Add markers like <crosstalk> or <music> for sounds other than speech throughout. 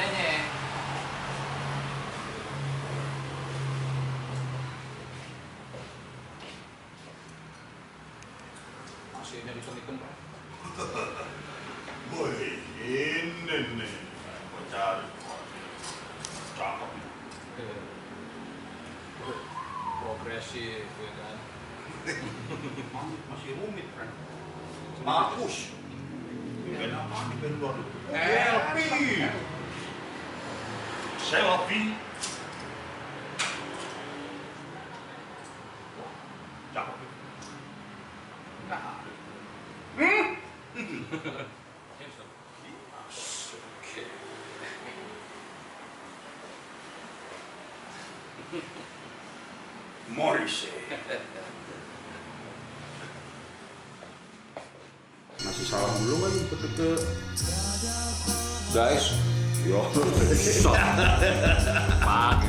Nanya. Masih ada dihitung-hitung, Pak. Wih, ini nih. Gua cari. Cakep. Eh, Progresif, ya kan. Masih rumit, friend. Makus. Band apa? Band luar. Selfie. Selfie. Cakep. Nah. Hmm? Handsome. Oke. Morrissey. Masih salah dulu ke guys. Yo. Pakai.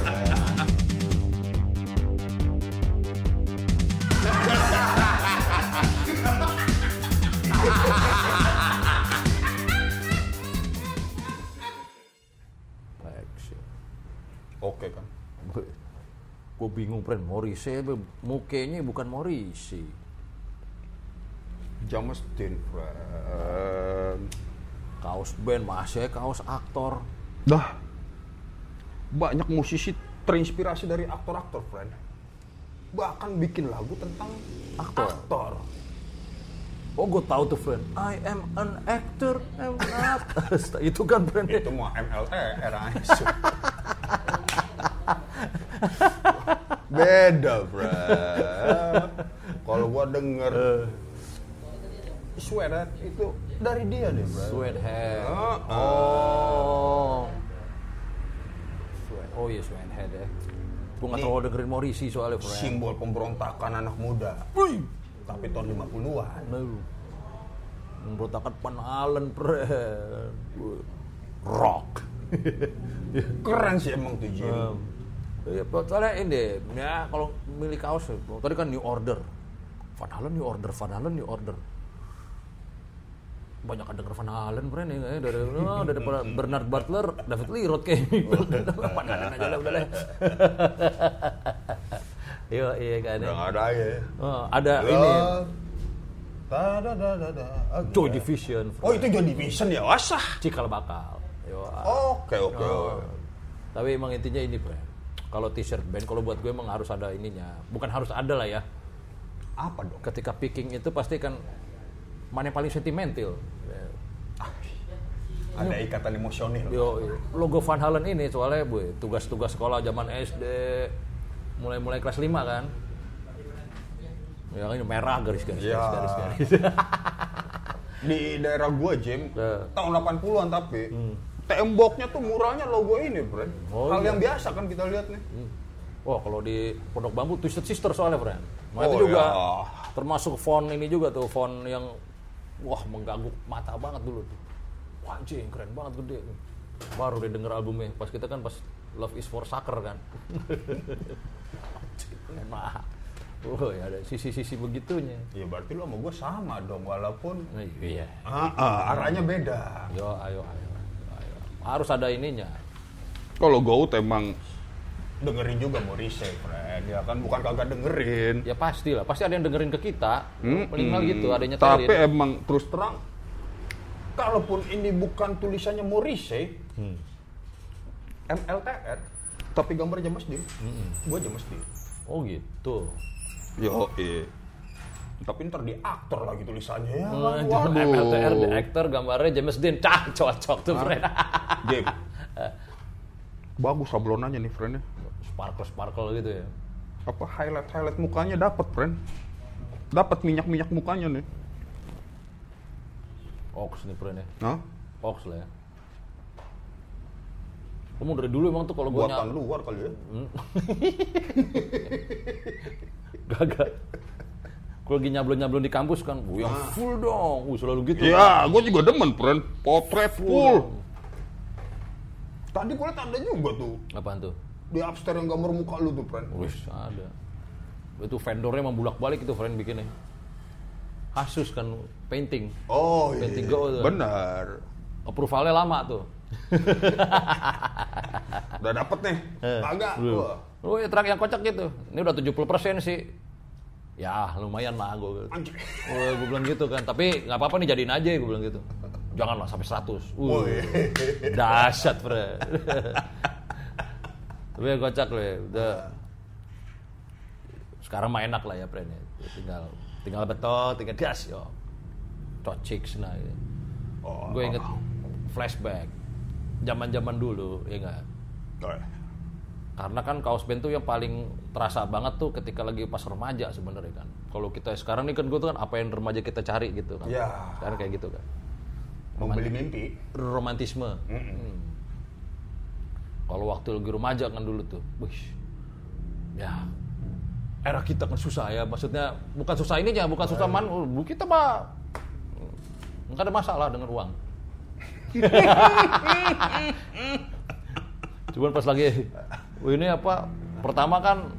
Oke kan. Gue bingung, friend. Morrissey, mukanya bukan Morrissey. James Dean, friend. Kaos band, masih kaos aktor. Dah. Banyak musisi terinspirasi dari aktor-aktor, friend. Bahkan bikin lagu tentang Aktor. aktor. Oh, gue tahu tuh, friend. I am an actor, I'm not. <laughs> Itu kan, friend. Itu mau MLT era <laughs> Beda, friend. Kalau gua denger Sweater itu dari dia deh, friend. Sweat head. Ah, Oh. Sweat. Oh iya, sweat head ya. Gue nggak terlalu dengerin Morrissey soalnya, friend. Simbol pemberontakan anak muda. Tapi tahun 50-an. Nah, Memberontakan Pan Allen, friend. Rock. <laughs> Keren sih emang tuh Jim. Um, Iya, soalnya ini ya kalau milih kaos tadi kan New Order, Van Halen New Order, Van Halen New Order. Banyak denger Van Halen, friend ya, eh, dari <laughs> oh, daripada Bernard Butler, David Lee Roth kayak <laughs> Van Halen aja lah udah lah. <laughs> Iya, iya kan. Udah nggak ada ya. Oh, ada ini Da, da, da, da, da. Joy Division, Oh itu Joy Division ya, wasah. cikal bakal. Yo, Oke oke. Oh. Tapi emang intinya ini, Bre. Kalau t-shirt band, kalau buat gue emang harus ada ininya. Bukan harus ada lah ya. Apa dong? Ketika picking itu pasti kan mana yang paling sentimental. Ada ikatan emosional. Yo, logo Van Halen ini soalnya bu, tugas-tugas sekolah zaman SD, mulai-mulai kelas 5 kan. Ya ini merah garis-garis Ya. garis-garis. <laughs> Di daerah gua Jim, Ya. tahun 80-an tapi temboknya tuh muralnya logo ini, bro. Oh, Hal iya. yang biasa kan kita lihat nih. Wah kalau di Pondok Bambu Twisted Sister soalnya friend. Nah, Oh, itu juga ya. termasuk font ini juga tuh font yang wah mengganggu mata banget dulu tuh. Wah anjing keren banget gede. Baru dia denger albumnya. Pas kita kan pas Love is for Sucker kan. <laughs> Anjing, Nah, oh ya ada sisi-sisi begitunya. Ya berarti lo sama gua sama dong, walaupun Nah, iya. ah, ah, arahnya beda. Yo ayo ayo. ayo. Harus ada ininya. Kalau Goat emang dengerin juga Morrissey, friend. Ya kan bukan kagak dengerin. Ya pasti lah, pasti ada yang dengerin ke kita. Hmm, Minimal hmm. gitu, ada yang nyetelin. Tapi emang terus terang, kalaupun ini bukan tulisannya Morrissey, Hmm. MLTR, tapi gambar James Dean, Hmm. gua James Dean. Oh gitu. Yo, Tapi ntar di aktor lagi tulisannya ya. Oh, kan? Waduh. MLTR, the actor, gambarnya James Dean. Cah, cocok tuh, friend. Jim. <laughs> Bagus sablonannya nih, friend. Sparkle-sparkle gitu ya. Apa highlight-highlight mukanya dapat, friend. Dapat minyak-minyak mukanya nih. Ox nih, friend ya. Hah? Ox lah ya. Kamu dari dulu emang tuh kalau gue Buatan luar kali ya. Gagak. Kalau lagi nyablon-nyablon di kampus kan, "Wih, yang full dong. Uh, selalu gitu. Iya, gue juga demen, friend. Potret full. Tadi gue liat ada juga tuh. Apaan tuh? Di upstairs yang gambar muka lu tuh, friend. Wih, ada. Itu vendornya emang bulak-balik itu friend bikinnya. Asus kan painting. Oh Painting Go tuh. Benar. Approvalnya lama tuh. <laughs> Udah dapet nih. Kagak. Belum. Wah. Oh ya truk yang kocak gitu. Ini udah 70% sih. Ya lumayan lah gue. Anjir. Gue bilang gitu kan. Tapi nggak apa-apa nih jadiin aja gue bilang gitu. Janganlah sampai 100. Uh, Woi. dahsyat bre. <laughs> Tapi kocak loh ya. Udah. Sekarang mah enak lah ya Pren ya. Tinggal tinggal betot, tinggal gas yo. Cocik nah. Ya. Oh, Gue inget flashback. Zaman-zaman dulu, ya enggak? oh, iya. Karena kan kaos band tuh yang paling terasa banget tuh ketika lagi pas remaja sebenarnya kan. Kalau kita sekarang nih kan gue tuh kan apa yang remaja kita cari gitu kan. Iya. Sekarang kayak gitu kan. Membeli mimpi. Romantisme. Hmm. Kalau waktu lagi remaja kan dulu tuh, wih, ya era kita kan susah ya. Maksudnya bukan susah ininya, bukan susah man, oh, bu kita mah nggak ada masalah dengan uang. <laughs> Cuman pas lagi ini apa? Pertama kan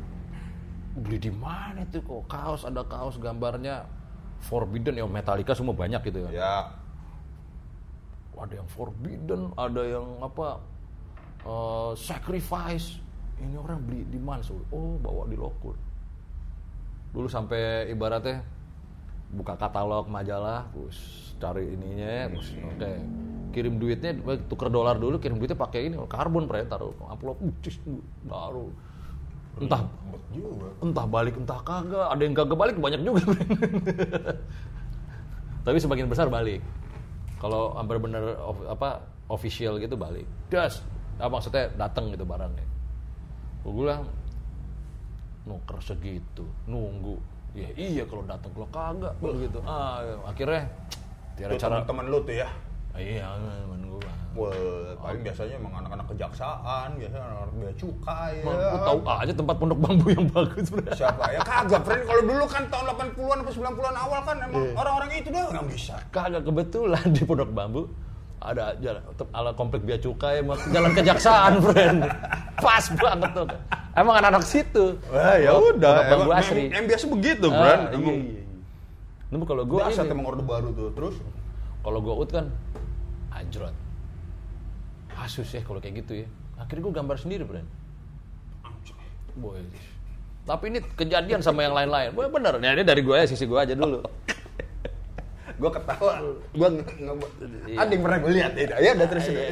beli di mana tuh kok kaos ada kaos gambarnya Forbidden ya Metallica semua banyak gitu ya. Ya. Ada yang Forbidden, ada yang apa? Eh, sacrifice. Ini orang beli di mana? Oh, bawa di lokur. Dulu sampai ibaratnya buka katalog majalah, terus cari ininya, terus oke. Kirim duitnya, tuker dolar dulu, kirim duitnya pakai ini, karbon pre, taruh amplop, ucis, baru. Entah entah balik entah kagak ada yang kagak balik banyak juga <laughs> tapi sebagian besar balik kalau hampir bener of- apa official gitu balik das apa maksudnya datang gitu barangnya gue bilang nuker segitu nunggu ya iya kalau datang kalau kagak begitu ah ya. akhirnya tiada cara teman-teman lu tuh ya. Ah, iya temen gue Wah, paling biasanya emang anak-anak kejaksaan, biasanya anak-anak bea cukai ya. gue tahu aja tempat pondok bambu yang bagus bro. Siapa ya? Kagak, friend. Kalau dulu kan tahun 80-an atau 90-an awal kan emang Iya. orang-orang itu doang yang bisa. Kagak kebetulan di Pondok Bambu ada jalan ala komplek Bea Cukai jalan kejaksaan, friend. Pas banget tuh. Emang anak-anak situ. Wah, ya Pondok udah. Emang, asri. Yang biasa begitu, Ah, friend. iya, Emang iya, iya. Kalau gue Dasar ini, emang orde baru tuh. Terus kalau gue ut kan anjrot. Asus ya kalau kayak gitu ya. Akhirnya gue gambar sendiri, friend. Boy. Tapi ini kejadian sama yang lain-lain. Boy, bener. Nah, ini dari gue ya, sisi gue aja dulu. Gue ketawa, gue nge- Iya. ada yang pernah gue lihat itu. Ya udah terus udah.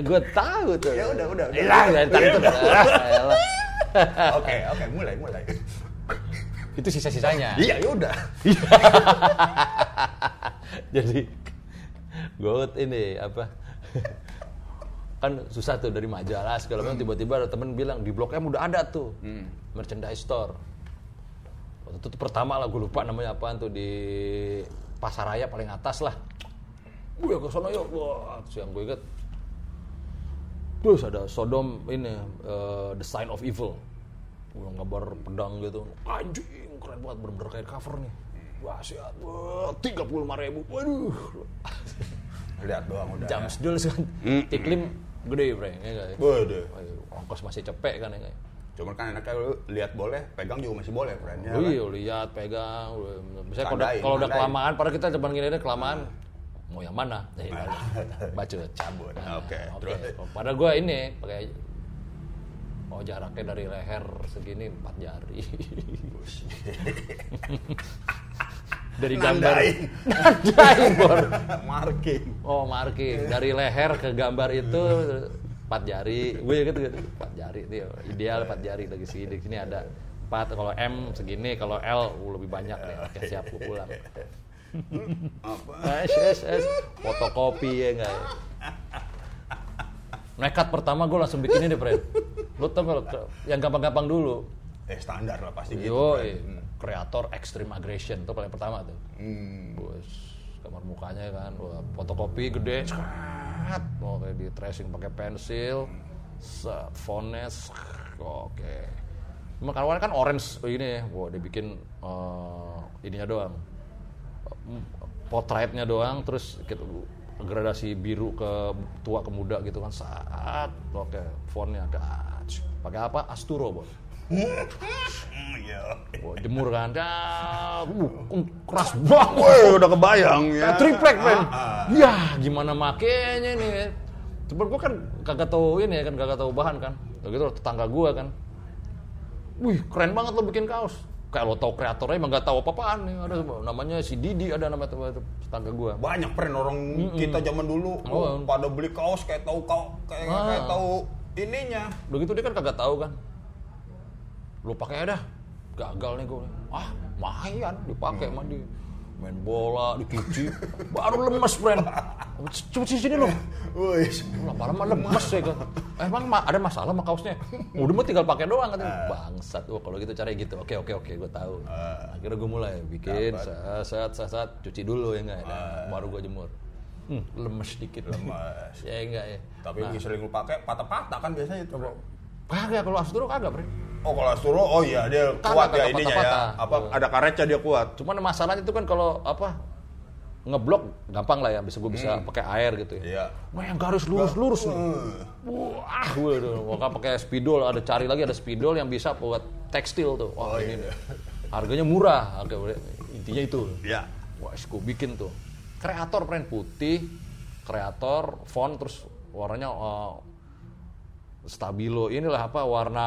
gue tahu tuh. Ya udah, udah, udah. Elah, ntar itu. Ya udah. Ah. Oke, oke, mulai, mulai. Itu sisa-sisanya. Iya, ya udah. <laughs> Jadi gue ini apa? kan susah tuh dari majalah segala macam tiba-tiba ada temen bilang di blok M udah ada tuh merchandise store. Itu tuh pertama lah gue lupa namanya apaan tuh di Pasaraya paling atas lah. Gue ke sono yuk, wah, terus yang gue inget Terus ada Sodom ini eh, The Sign of Evil. Gue gambar pedang gitu. Anjing, keren banget bener-bener kayak cover nih. Wah, siap. Wah, 35 ribu. Waduh. <laughs> Lihat doang udah. Jam dulu kan. Iklim gede, Bre. Ya nggak ya? Ongkos masih cepek kan ya ya? Cuman kan enaknya lu lihat boleh, pegang juga masih boleh, friend. Ya, Oh kan? iya, lihat, pegang. Misalnya kalau udah, kelamaan, padahal kita cuman gini deh kelamaan. Mau yang mana? Ya, <laughs> baca Cabut. Nah, Oke, oke. terus. Padahal gue ini pakai Oh jaraknya dari leher segini empat jari. <laughs> dari gambar. Nandain. Nandain, Bor. <laughs> Marking. Oh marking dari leher ke gambar itu empat jari. Gue gitu gitu empat jari itu ideal empat jari lagi sini. Di sini ada empat. Kalau M segini, kalau L uh, lebih banyak nih. Oke siap gue pulang. Apa? Es, es. Fotokopi ya enggak ya? Nekat pertama gue langsung bikin ini deh. Lo tau yang gampang-gampang dulu. Eh standar lah pasti gitu. Yo, friend. Hmm. kreator extreme aggression itu paling pertama tuh. Hmm. Bos, kamar mukanya kan, wah, fotokopi gede, skat, mau kayak di tracing pakai pensil, set, oke. Cuma awalnya kan orange ini, wah dia bikin eh, ininya doang, potretnya doang, terus gitu, gradasi biru ke tua ke muda gitu kan, saat, oke, fontnya, das. pakai apa? Asturo, bos. Iya. Wah, jemur kan, dah, uh, keras banget. Woi, udah kebayang ya. Kayak triplek, men. Ah, ah. Ya, gimana makainya nih? Cuman gue kan kagak tahu ini ya kan, kagak tahu bahan kan. Udah gitu tetangga gue kan. Wih, keren banget lo bikin kaos. Kayak lo tau kreatornya emang gak tahu apa-apaan nih. Ada namanya si Didi ada nama tetangga gue. Banyak pren orang kita zaman dulu Oh. oh, pada beli kaos kayak tahu kau kayak, Ah. kayak tahu ininya. Udah gitu dia kan kagak tahu kan. Lu pakai aja dah. Gagal nih gue. Ah, lumayan dipakai sama dia. Main bola, dicuci, baru lemes, friend. Coba sini lo. Lama-lama lemes ya kan. Emang ma- ada masalah sama kaosnya? Udah mah tinggal pakai doang katanya. Bangsat, wah kalau gitu caranya gitu. Oke oke oke, gue tahu. Akhirnya gue mulai bikin, saat saat saat, cuci dulu ya enggak, Nah, baru gue jemur. Hmm, lemes dikit. Lemes. <laughs> ya enggak ya. tapi yang sering lu pakai patah-patah kan biasanya itu. Kagak kalau Astro kagak, friend. Oh kalau Asturo, oh iya dia Kagak, kuat ya kagak ininya patah-patah. ya. Apa ada karetnya dia kuat. Cuman masalahnya itu kan kalau apa ngeblok gampang lah ya, bisa gue bisa pakai air gitu ya. Iya. Wah yang garis lurus-lurus nih. Wah, waduh, maka pakai spidol, ada cari lagi ada spidol yang bisa buat tekstil tuh. Wah Oh, ini iya. harganya murah, Oke, udah. intinya itu. Iya. Wah, gue bikin tuh. Kreator brand putih, kreator font terus warnanya eh, stabilo. Inilah apa warna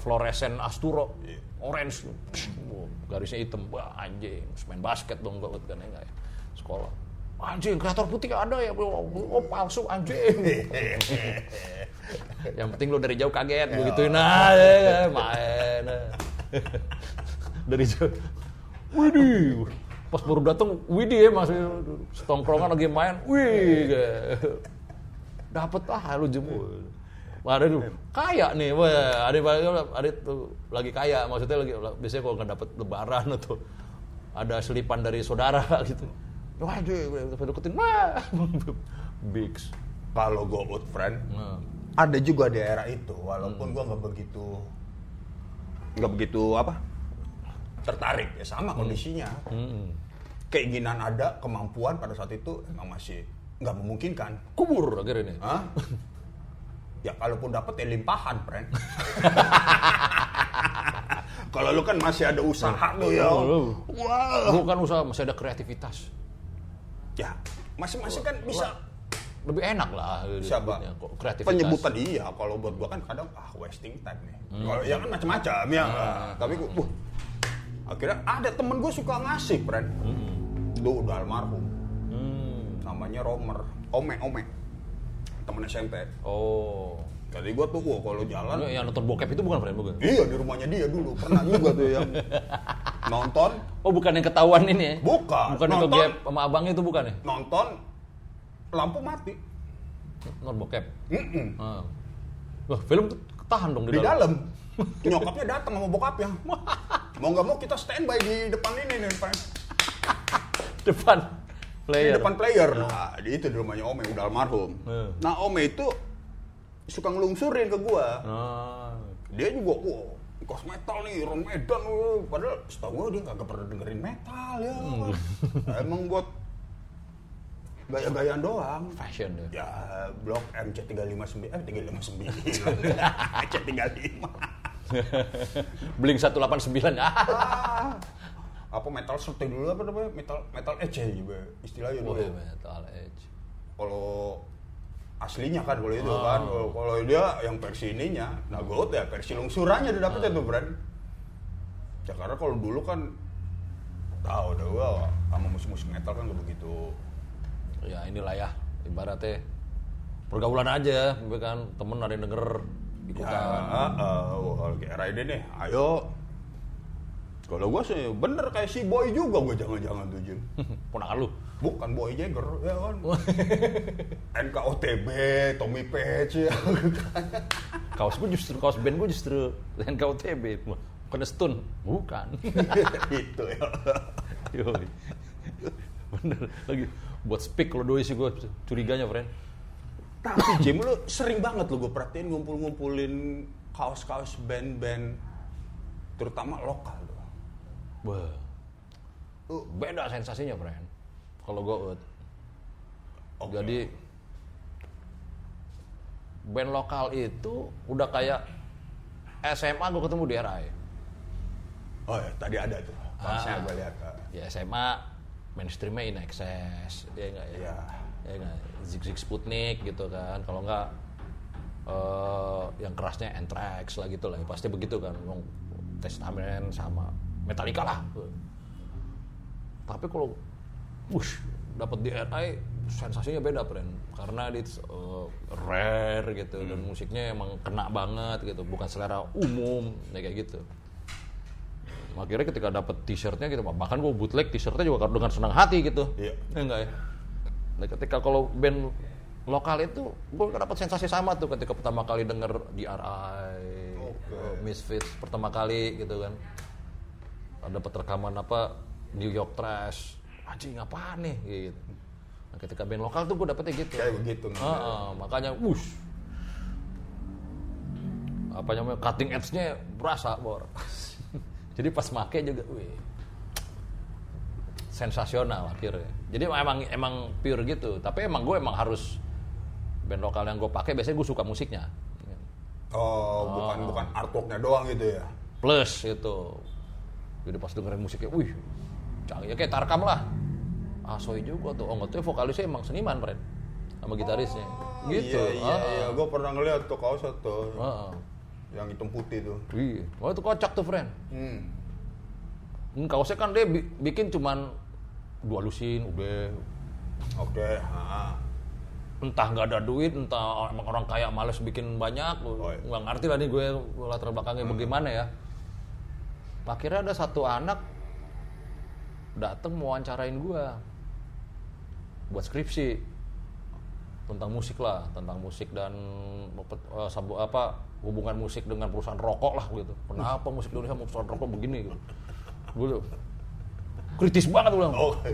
fluoresen Asturo. Orange. Psh, wah, garisnya hitam. Wah, anjing. Main basket dong gue kan ya enggak ya. Sekolah. Anjing, kreator putih ada ya. Oh, palsu anjing. <laughs> Yang penting lo dari jauh kaget begituin aja main. <laughs> dari jauh. Widih. Pas baru datang, widih ya masih setongkrongan lagi main. Wih. Dapat ah lu jemur. Wah, ada dulu. Kaya nih, wah, ada ada tuh lagi kaya, maksudnya lagi biasanya kalau nggak dapet lebaran atau ada selipan dari saudara <laughs> gitu. Wah, gue deketin, wah, <laughs> bigs. Kalau go out friend, Nah. ada juga di era itu walaupun gua nggak begitu nggak begitu apa tertarik ya sama kondisinya Hmm. keinginan ada kemampuan pada saat itu emang masih nggak memungkinkan Kubur akhirnya nih. Hah? <laughs> ya kalaupun dapat ya limpahan friend. <laughs> Kalau lu kan masih ada usaha tuh ya. Oh, lu. wah. Lu kan usaha masih ada kreativitas. ya masing-masing kan bisa. Lebih enak lah. siapa? disebutnya, kok, Kreativitas. penyebutan iya. Kalau buat gua kan kadang ah wasting time nih. Kalau ya kan macam-macam ya. Tapi gua uh, akhirnya ada temen gue suka ngasih friend. Lu udah almarhum. Hmm. namanya Romer. Ome Ome temen SMP Oh. jadi gua tuh wah kalau jalan Lu yang nonton bokep itu bukan friend bukan? iya di rumahnya dia dulu pernah juga tuh yang <laughs> nonton Oh bukan yang ketahuan ini ya? Bukan. Bukan Nonton. ke sama abangnya itu bukan ya? nonton lampu mati Nonton bokep. Mm-mm. Ah. Wah film ketahan dong di dalam nyokapnya datang sama bokapnya <laughs> mau nggak mau kita standby di depan ini nih Depan di player. depan player. Nah, di itu di rumahnya Ome udah almarhum. Hmm. Nah, Ome itu suka ngelungsurin ke gua. Ah. Dia juga, wah, kos metal nih, orang Medan. wah." Padahal setahu gua dia kagak pernah dengerin metal ya. Nah, <laughs> Emang buat gaya-gayaan doang. Fashion ya. Ya, blok MC359, eh 359. MC35. Bling 189 ah. Ah, apa metal seperti dulu apa namanya? Metal metal edge ya juga istilahnya Oh, dulu. Metal Edge. kalau aslinya kan kalau itu Oh. kan kalau, kalau dia yang versi ininya nah gue ya versi lungsurannya dia dapetnya Oh. tuh brand ya karena kalau dulu kan tahu dah gua sama musik-musik metal kan gak begitu Ya inilah ya ibaratnya pergaulan aja, ya kan temen ada yang denger ya ikutan. uh, uh, lagi era ini nih ayo kalau gue sih bener kayak si boy juga gue jangan-jangan tuh Jim Ponakan lu. bukan boy Jagger ya kan <laughs> NKOTB Tommy Page ya <laughs> Kaos gue justru kaos band gue justru NKUTB. Bukan stun, bukan. <laughs> itu ya Yoi. Bener lagi buat speak kalau doi sih gue curiganya friend. Tapi Jim lu sering banget lu gue perhatiin ngumpul-ngumpulin kaos-kaos band-band terutama lokal. Wah. Lu Beda sensasinya friend. Kalau gue ut. Oke. Jadi band lokal itu udah kayak SMA gue ketemu di RI. Oh ya, tadi ada tuh. Kaosnya Ah. gue lihat. ah. Ya SMA mainstreamnya in excess ya enggak ya Iya. ya enggak zig zig sputnik gitu kan kalau enggak eh, yang kerasnya anthrax lah gitu lah pasti begitu kan testament sama metallica lah. Tapi kalau wush dapat di RI sensasinya beda friend karena it's uh, rare gitu dan musiknya emang kena banget gitu. Bukan selera umum ya kayak gitu. Akhirnya ketika dapat t-shirtnya gitu bahkan gue bootleg t-shirtnya juga dengan senang hati gitu. Iya. ya enggak ya? Nah, ketika kalau band lokal itu gue dapat sensasi sama tuh ketika pertama kali denger DRI Oke. uh, Misfits pertama kali gitu kan dapat rekaman apa New York Trash. Anjing apaan nih? Gitu. Nah, ketika band lokal tuh gue dapetnya gitu. Kayak begitu. Heeh, makanya wush. Apa namanya cutting edge-nya berasa bor. <laughs> Jadi pas make juga wih. Sensasional akhirnya. Jadi emang emang pure gitu. Tapi emang gue emang harus band lokal yang gue pakai biasanya gue suka musiknya. Oh, bukan bukan artworknya doang gitu ya. plus itu jadi pas dengerin musiknya wih canggih ya kayak Tarkam lah ah soy juga tuh oh nggak tuh vokalisnya emang seniman friend sama gitarisnya gitu Iya iya Ah, iya, gue pernah ngeliat tuh kaosnya tuh. ah. Yang hitam putih tuh. Iya, wah itu kocak tuh friend. Hmm. Hmm, kaosnya kan dia bi- bikin cuman dua lusin, udah. Oke, ha. Entah nggak ada duit, entah emang orang kaya males bikin banyak, Oh, iya. nggak ngerti lah nih gue latar belakangnya bagaimana ya. Akhirnya ada satu anak dateng mau wawancarain gue buat skripsi tentang musik lah, tentang musik dan sabu- apa hubungan musik dengan perusahaan rokok lah gitu. Kenapa musik Indonesia mau perusahaan rokok begini gitu. Gue tuh kritis banget gue bilang. Oke.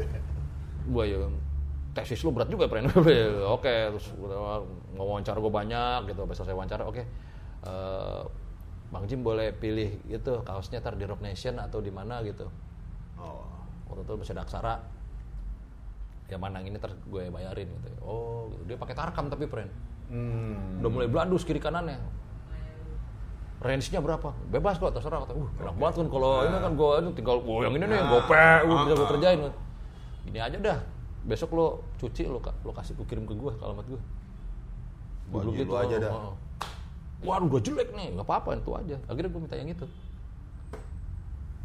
Gue ya tesis lu berat juga, Pren. <laughs> oke, terus gua wawancara gue banyak gitu, pas selesai wawancara, oke. eh, Bang Jim boleh pilih itu kaosnya ntar di Rock Nation atau di mana gitu. Oh. Waktu itu bisa aksara. Ya mana yang ini ntar gue bayarin gitu. Oh, gitu. dia pakai tarkam tapi Pren. Hmm. Udah mulai beladus kiri kanannya. Range-nya berapa? Bebas kok, terserah. Kata, uh, enak banget kan kalau ini kan gue tinggal gue yang ini nih, yang gope, gue bisa gue kerjain. Gini aja dah. Besok lo cuci lo, lo kasih gue kirim ke gue alamat gue. Gue lu aja dah. oh. Waduh, udah jelek nih, nggak apa-apa itu aja. Akhirnya gue minta yang itu.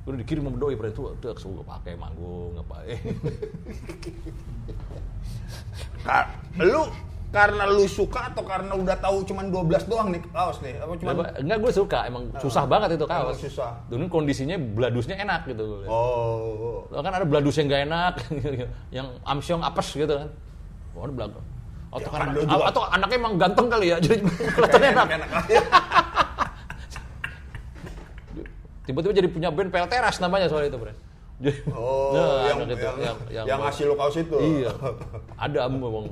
Udah dikirim sama doi, Pren. Tuh, tuh, gue pakai manggung, ngapain. <laughs> Ka- lu karena lu suka atau karena udah tahu cuman 12 doang nih kaos nih? Apa cuman Apa- Enggak, gue suka. Emang susah banget itu kaos. Emang susah. Dulu kondisinya beladusnya enak gitu. gue. Oh. Kan ada beladus yang gak enak, <laughs> yang amsyong apes gitu kan. Wah, belagu. Atau, Ya, lu juga- atau anaknya emang ganteng kali ya, jadi kelihatannya enak. Enak aja. Tiba-tiba jadi punya band PL Teras namanya soal itu. Jadi- Oh, Nah, yang, anak itu, yang, yang- yang, yang- ngasih lu kaos itu. Iya. Ada memang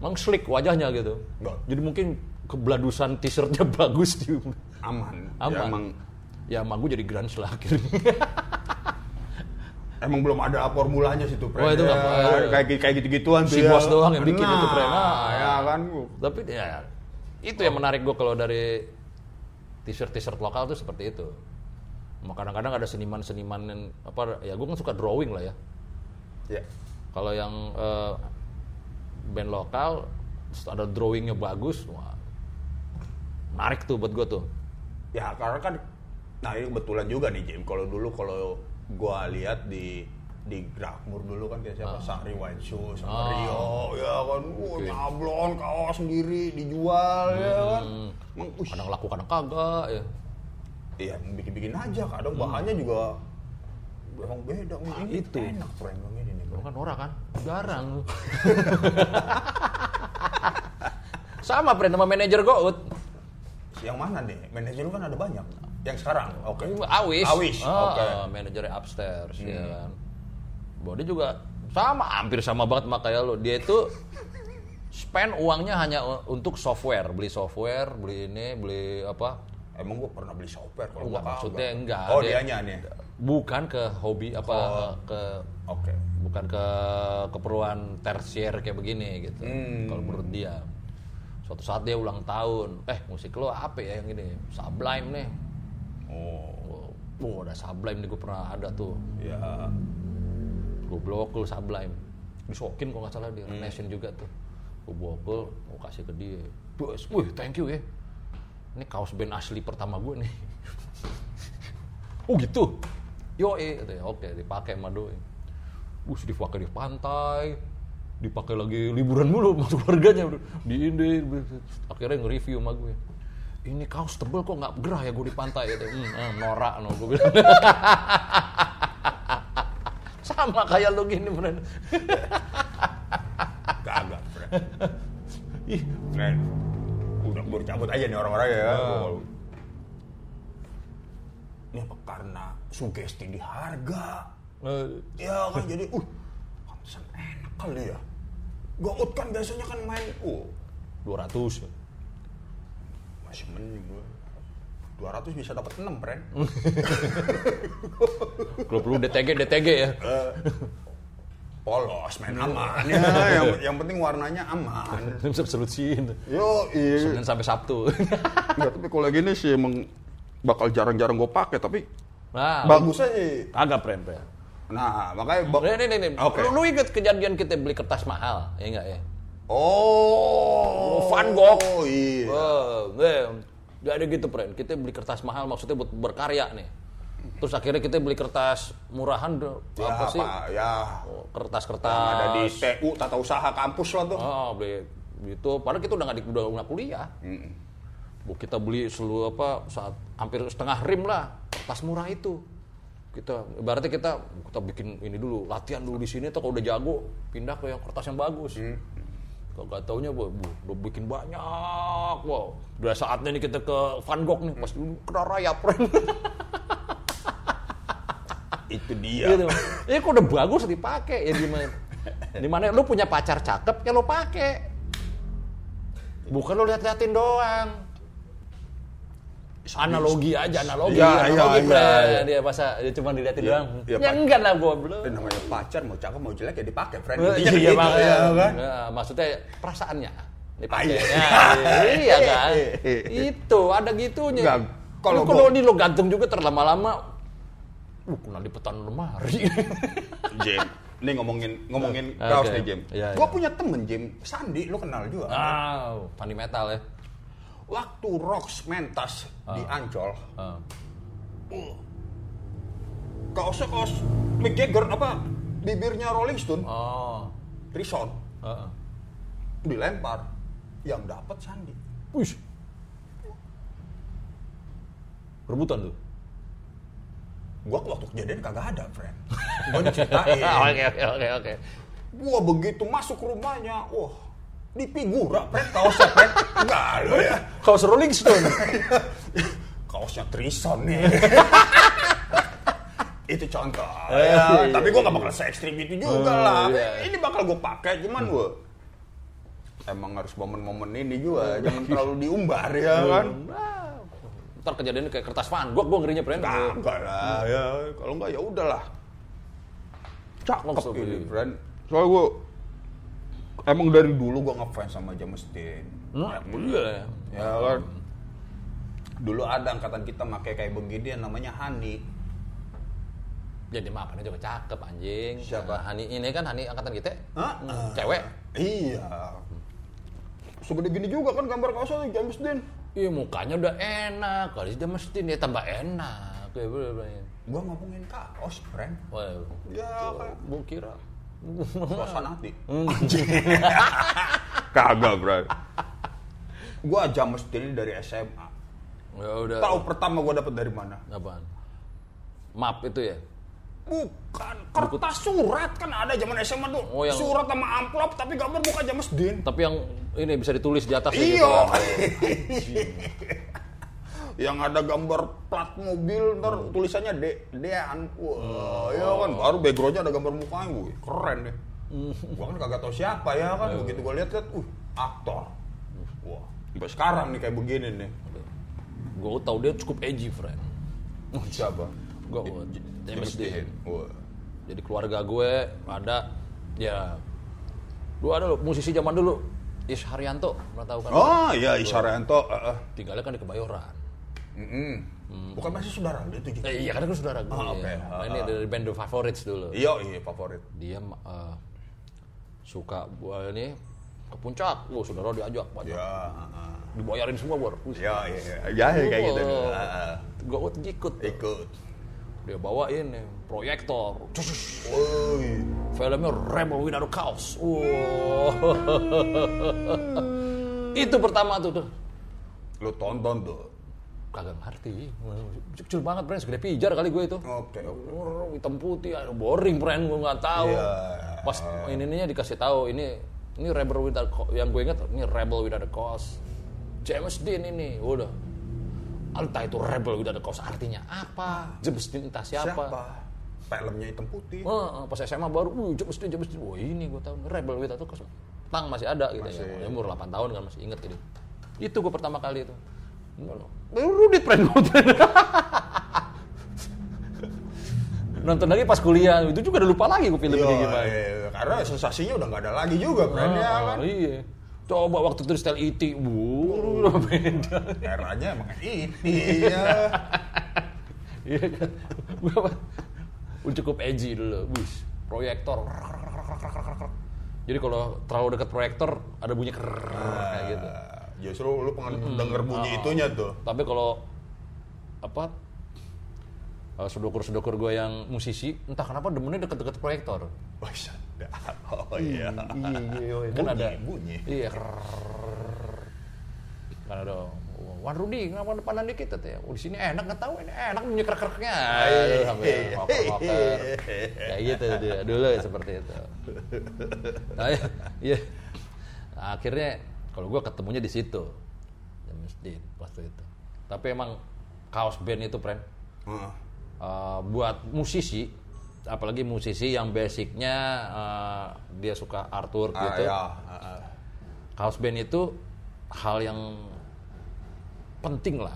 emang slick wajahnya gitu. Nggak. Jadi mungkin kebeladusan t-shirtnya <laughs> bagus di Aman. aman. Ya, emang Ya emang gue jadi grunge lah akhirnya. <laughs> emang belum ada formulanya sih tuh, Pren. Oh, itu Ya, kayak kayak gitu-gituan Si ya. bos doang yang bikin Nah, itu, Pren. Ah. ya kan. Tapi ya itu yang menarik gue kalau dari t-shirt t-shirt lokal tuh seperti itu. Kadang-kadang ada seniman-seniman yang apa ya gue kan suka drawing lah ya. Ya. Kalau yang eh, band lokal ada drawingnya bagus, wah, menarik tuh buat gue tuh. Ya karena kan nah ini kebetulan juga nih Jim kalau dulu kalau gua lihat di di Grakmur dulu kan kayak siapa? Sari White Shoe sama Ah. Rio ya kan? Wah, nyablon kaos sendiri dijual ya kan? Emang, Kadang laku kadang kagak ya. iya bikin-bikin aja kadang. Bahannya juga emang beda nih ini itu. enak bang ini nih kan Nora kan jarang. <laughs> Sama friend sama manajer Gout. yang mana nih? Manajer lu kan ada banyak yang sekarang oke Awis. Awis Ah, oke ah, manajernya upstairs ya kan. Dia juga sama, hampir sama banget sama kayak lo. Dia itu spend uangnya hanya untuk software, beli software, beli ini, beli apa? emang gua pernah beli software kalau Enggak maksudnya kagak. enggak. oh Dia- dianya nih Bukan ke hobi apa Oh. ke oke bukan ke keperluan tersier kayak begini gitu. Hmm. Kalau menurut dia. Suatu saat dia ulang tahun, eh musik lo apa ya yang ini? Sublime nih. Oh. Oh, ada Sublime nih gue pernah ada tuh. ya gue blokul Sublime. Disokin kok nggak salah di Nation juga tuh. Gue blokul mau kasih ke dia. Bos wih thank you ya. Ini kaos band asli pertama gue nih. <laughs> Oh gitu? Yo eh oke dipakai sama doi. Bus dipakai di pantai. Dipakai lagi liburan mulu masuk keluarganya udah di ini akhirnya nge-review sama gue ini kaos tebel kok nggak gerah ya gue di pantai gitu. Hmm, eh, norak no gue bilang <laughs> sama kayak lu gini friend <laughs> Kagak, friend. ih Friend. Udah baru cabut aja nih orang-orang ya. Ini apa karena sugesti di harga? eh, Ya kan jadi, uh, pantesan enak kali ya. Gout kan biasanya kan main, uh, 200 masih mending gue. 200 bisa dapat 6, friend. kalau perlu DTG DTG ya Polos, main aman. Ya, yang, yang penting warnanya aman. <laughs> bisa solusiin Yo, iya. Senin sampai Sabtu <laughs> Enggak, tapi kalau gini sih emang bakal jarang-jarang gue pakai, tapi nah bagus aja. agak friend friend Nah, makanya bak- Nih, nih, nih. Oke. Lu, lu inget kejadian kita beli kertas mahal, ya enggak ya? Oh, Van Gogh. Oh, iya. Wah, nih, gak ada gitu, friend. Kita beli kertas mahal maksudnya buat berkarya nih. Terus akhirnya kita beli kertas murahan, Ya, apa sih? Ya. Oh, Kertas-kertas. Yang ada di TU tata usaha kampus lah tuh. Oh, beli gitu. Padahal kita udah nggak di udah nggak kuliah. Bu, kita beli seluruh apa saat hampir setengah rim lah kertas murah itu. Kita ibaratnya kita kita bikin ini dulu latihan dulu di sini tuh kalau udah jago pindah ke yang kertas yang bagus. Kalau nggak taunya bu, bu, udah bikin banyak, wow. Udah saatnya nih kita ke Van Gogh nih, pas dulu kena rayap. <laughs> Itu dia. gitu. Ya kok udah bagus dipakai ya gimana? Di mana lu punya pacar cakep ya lu pakai. Bukan lu lihat-liatin doang. Analogi aja, analogi, Ya, analogi ya, ya, ya. Dia masa dia cuma diliatin Ya, doang. ya, Ya, enggak lah gua belum. Eh, namanya pacar mau cakep mau jelek ya dipakai, friend. Iya, Intinya iya, gitu, makanya. ya kan? Nah, maksudnya perasaannya dipakai. Ah, iya. Ya, iya kan? <laughs> Itu ada gitunya. Enggak, kalau kalau ini lo gantung juga terlama-lama uh kena lipetan lemari. <laughs> Jim, ini ngomongin ngomongin Oke. kaos nih, Jim. Iya, Gua iya. punya temen, Jim. Sandi, lu kenal juga. ah, funny metal ya. Waktu Rocks mentas di Ancol, Ah. kaosnya kaos Mick Jagger apa bibirnya Rolling Stone, Oh. Trison, Heeh. dilempar. Yang dapat Sandi. Wih. Rebutan tuh. Gua waktu kejadian kagak ada, friend. <laughs> Gua diceritain. Oke oke oke oke. Gua begitu masuk rumahnya, wah, di figura, friend, kaosnya, friend. Enggak, lo ya. Kaos Rolling Stone. <laughs> Kaosnya Trison nih. <laughs> itu contoh. Eh, ya. iya. Tapi gua gak bakal se ekstrim itu juga Oh, lah. iya. Ini bakal gua pakai, cuman gua emang harus momen-momen ini juga, jangan terlalu diumbar ya kan. Ntar kejadiannya kayak kertas Van Gogh, gue ngerinya friend. Kagak lah, ya kalau enggak ya udahlah. Cakep ini, friend. Soalnya gua emang dari dulu gua ngefans sama James Dean. Nah, iya. Ya kan. Dulu ada angkatan kita pakai kayak begini yang namanya Hani. Jadi maafnya juga cakep anjing. Siapa? Nah, Hani ini kan Hani angkatan kita. Hah? Hmm, Cewek. Iya. Segede gini juga kan gambar kaosnya James Dean. Iya mukanya udah enak, kali dia mesti dia tambah enak. Kayak. Gua ngomongin kaos, friend. Wah, Ya, kan. gue kira. Suasana hati. <laughs> Kagak, bro. Gua James Dean dari SMA. Ya udah. Tahu pertama gua dapet dari mana? Apaan? Map itu ya? Bukan, kertas surat kan ada zaman SMA tuh. Oh, yang- Surat sama amplop tapi gambar muka James Dean. Tapi yang ini bisa ditulis di atas Iya. gitu. kan. <laughs> yang ada gambar plat mobil ntar Hmm. tulisannya D Dean wah ya kan baru backgroundnya ada gambar mukanya gue keren deh Hmm. gua kan kagak tahu siapa ya kan begitu gua lihat lihat uh aktor wah sampai sekarang nih kayak begini nih Gue tau dia cukup edgy, friend. siapa Gue James Dean. Jadi keluarga gue ada ya dulu ada loh musisi zaman dulu Is Haryanto pernah tahu kan? oh iya Isarianto uh, uh. Tinggalnya kan di Kebayoran. Mm-mm. Bukan masih saudara lu itu gitu. Eh, iya, karena kan saudara gue. Ah, oke. ya. Ah, Nah, ini dari band The Favorites dulu. Iya, iya favorit. Dia eh, suka buat ini ke puncak. Wah, saudara diajak. Banyak. Ya, heeh. Dibayarin semua, Bor. Ya, iya, iya. Ya, ya, kayak gitu. Heeh. Gue ikut. Ikut. Dia bawain proyektor. Woi. Filmnya Rebel Without a Cause. Wow. <laughs> Itu pertama tuh tuh. Lu tonton tuh. Kagak ngerti. Kecil banget, Bren. Segede pijar kali gue itu. Oke, oke. Oh, hitam putih, aduh, boring, Bren. Gue nggak tahu. Iya. Pas ini ininya dikasih tahu, ini ini Rebel Without a Cause. Yang gue ingat, ini Rebel Without a Cause. James Dean ini, udah. Entah itu Rebel Without a Cause artinya apa. James Dean entah siapa. Filmnya hitam putih. Heeh, pas SMA baru, uh, James Dean, James Dean. Wah ini gue tahu, Rebel Without a Cause. Tang masih ada gitu Masih. ya. Umur 8 tahun kan masih inget gitu. Itu gue pertama kali itu. Baru Rudit friend gue. Nonton lagi pas kuliah, itu juga udah lupa lagi gue filmnya Iya, gimana. iya, karena sensasinya udah nggak ada lagi juga, friend ya Ah, kan. Iya. Coba waktu itu style IT, wuh, beda. Eranya emang itu ya. Iya kan? Cukup edgy dulu, bus. Proyektor. Jadi kalau terlalu dekat proyektor ada bunyi kayak gitu. Justru lu pengen denger bunyi itunya tuh. Tapi kalau apa eh, sedokur-sedokur gue yang musisi, entah kenapa demennya deket-deket proyektor. Oh, sadar. Oh iya. Kan ada bunyi. Iya. Kan ada Wan Rudi, ngapa depanan dikit tuh ya? Oh, di sini enak nggak tahu ini enak bunyi krek-kreknya. Aduh, sampai ngoper-ngoper. Kayak gitu dia dulu ya seperti itu. Nah, iya. iya. Nah, akhirnya kalau gue ketemunya di situ. James Dean waktu itu. Tapi emang kaos band itu, friend. Heeh. Uh, buat musisi, apalagi musisi yang basicnya uh, dia suka artwork Ah, gitu, ya. Heeh. kaos band itu hal yang penting lah.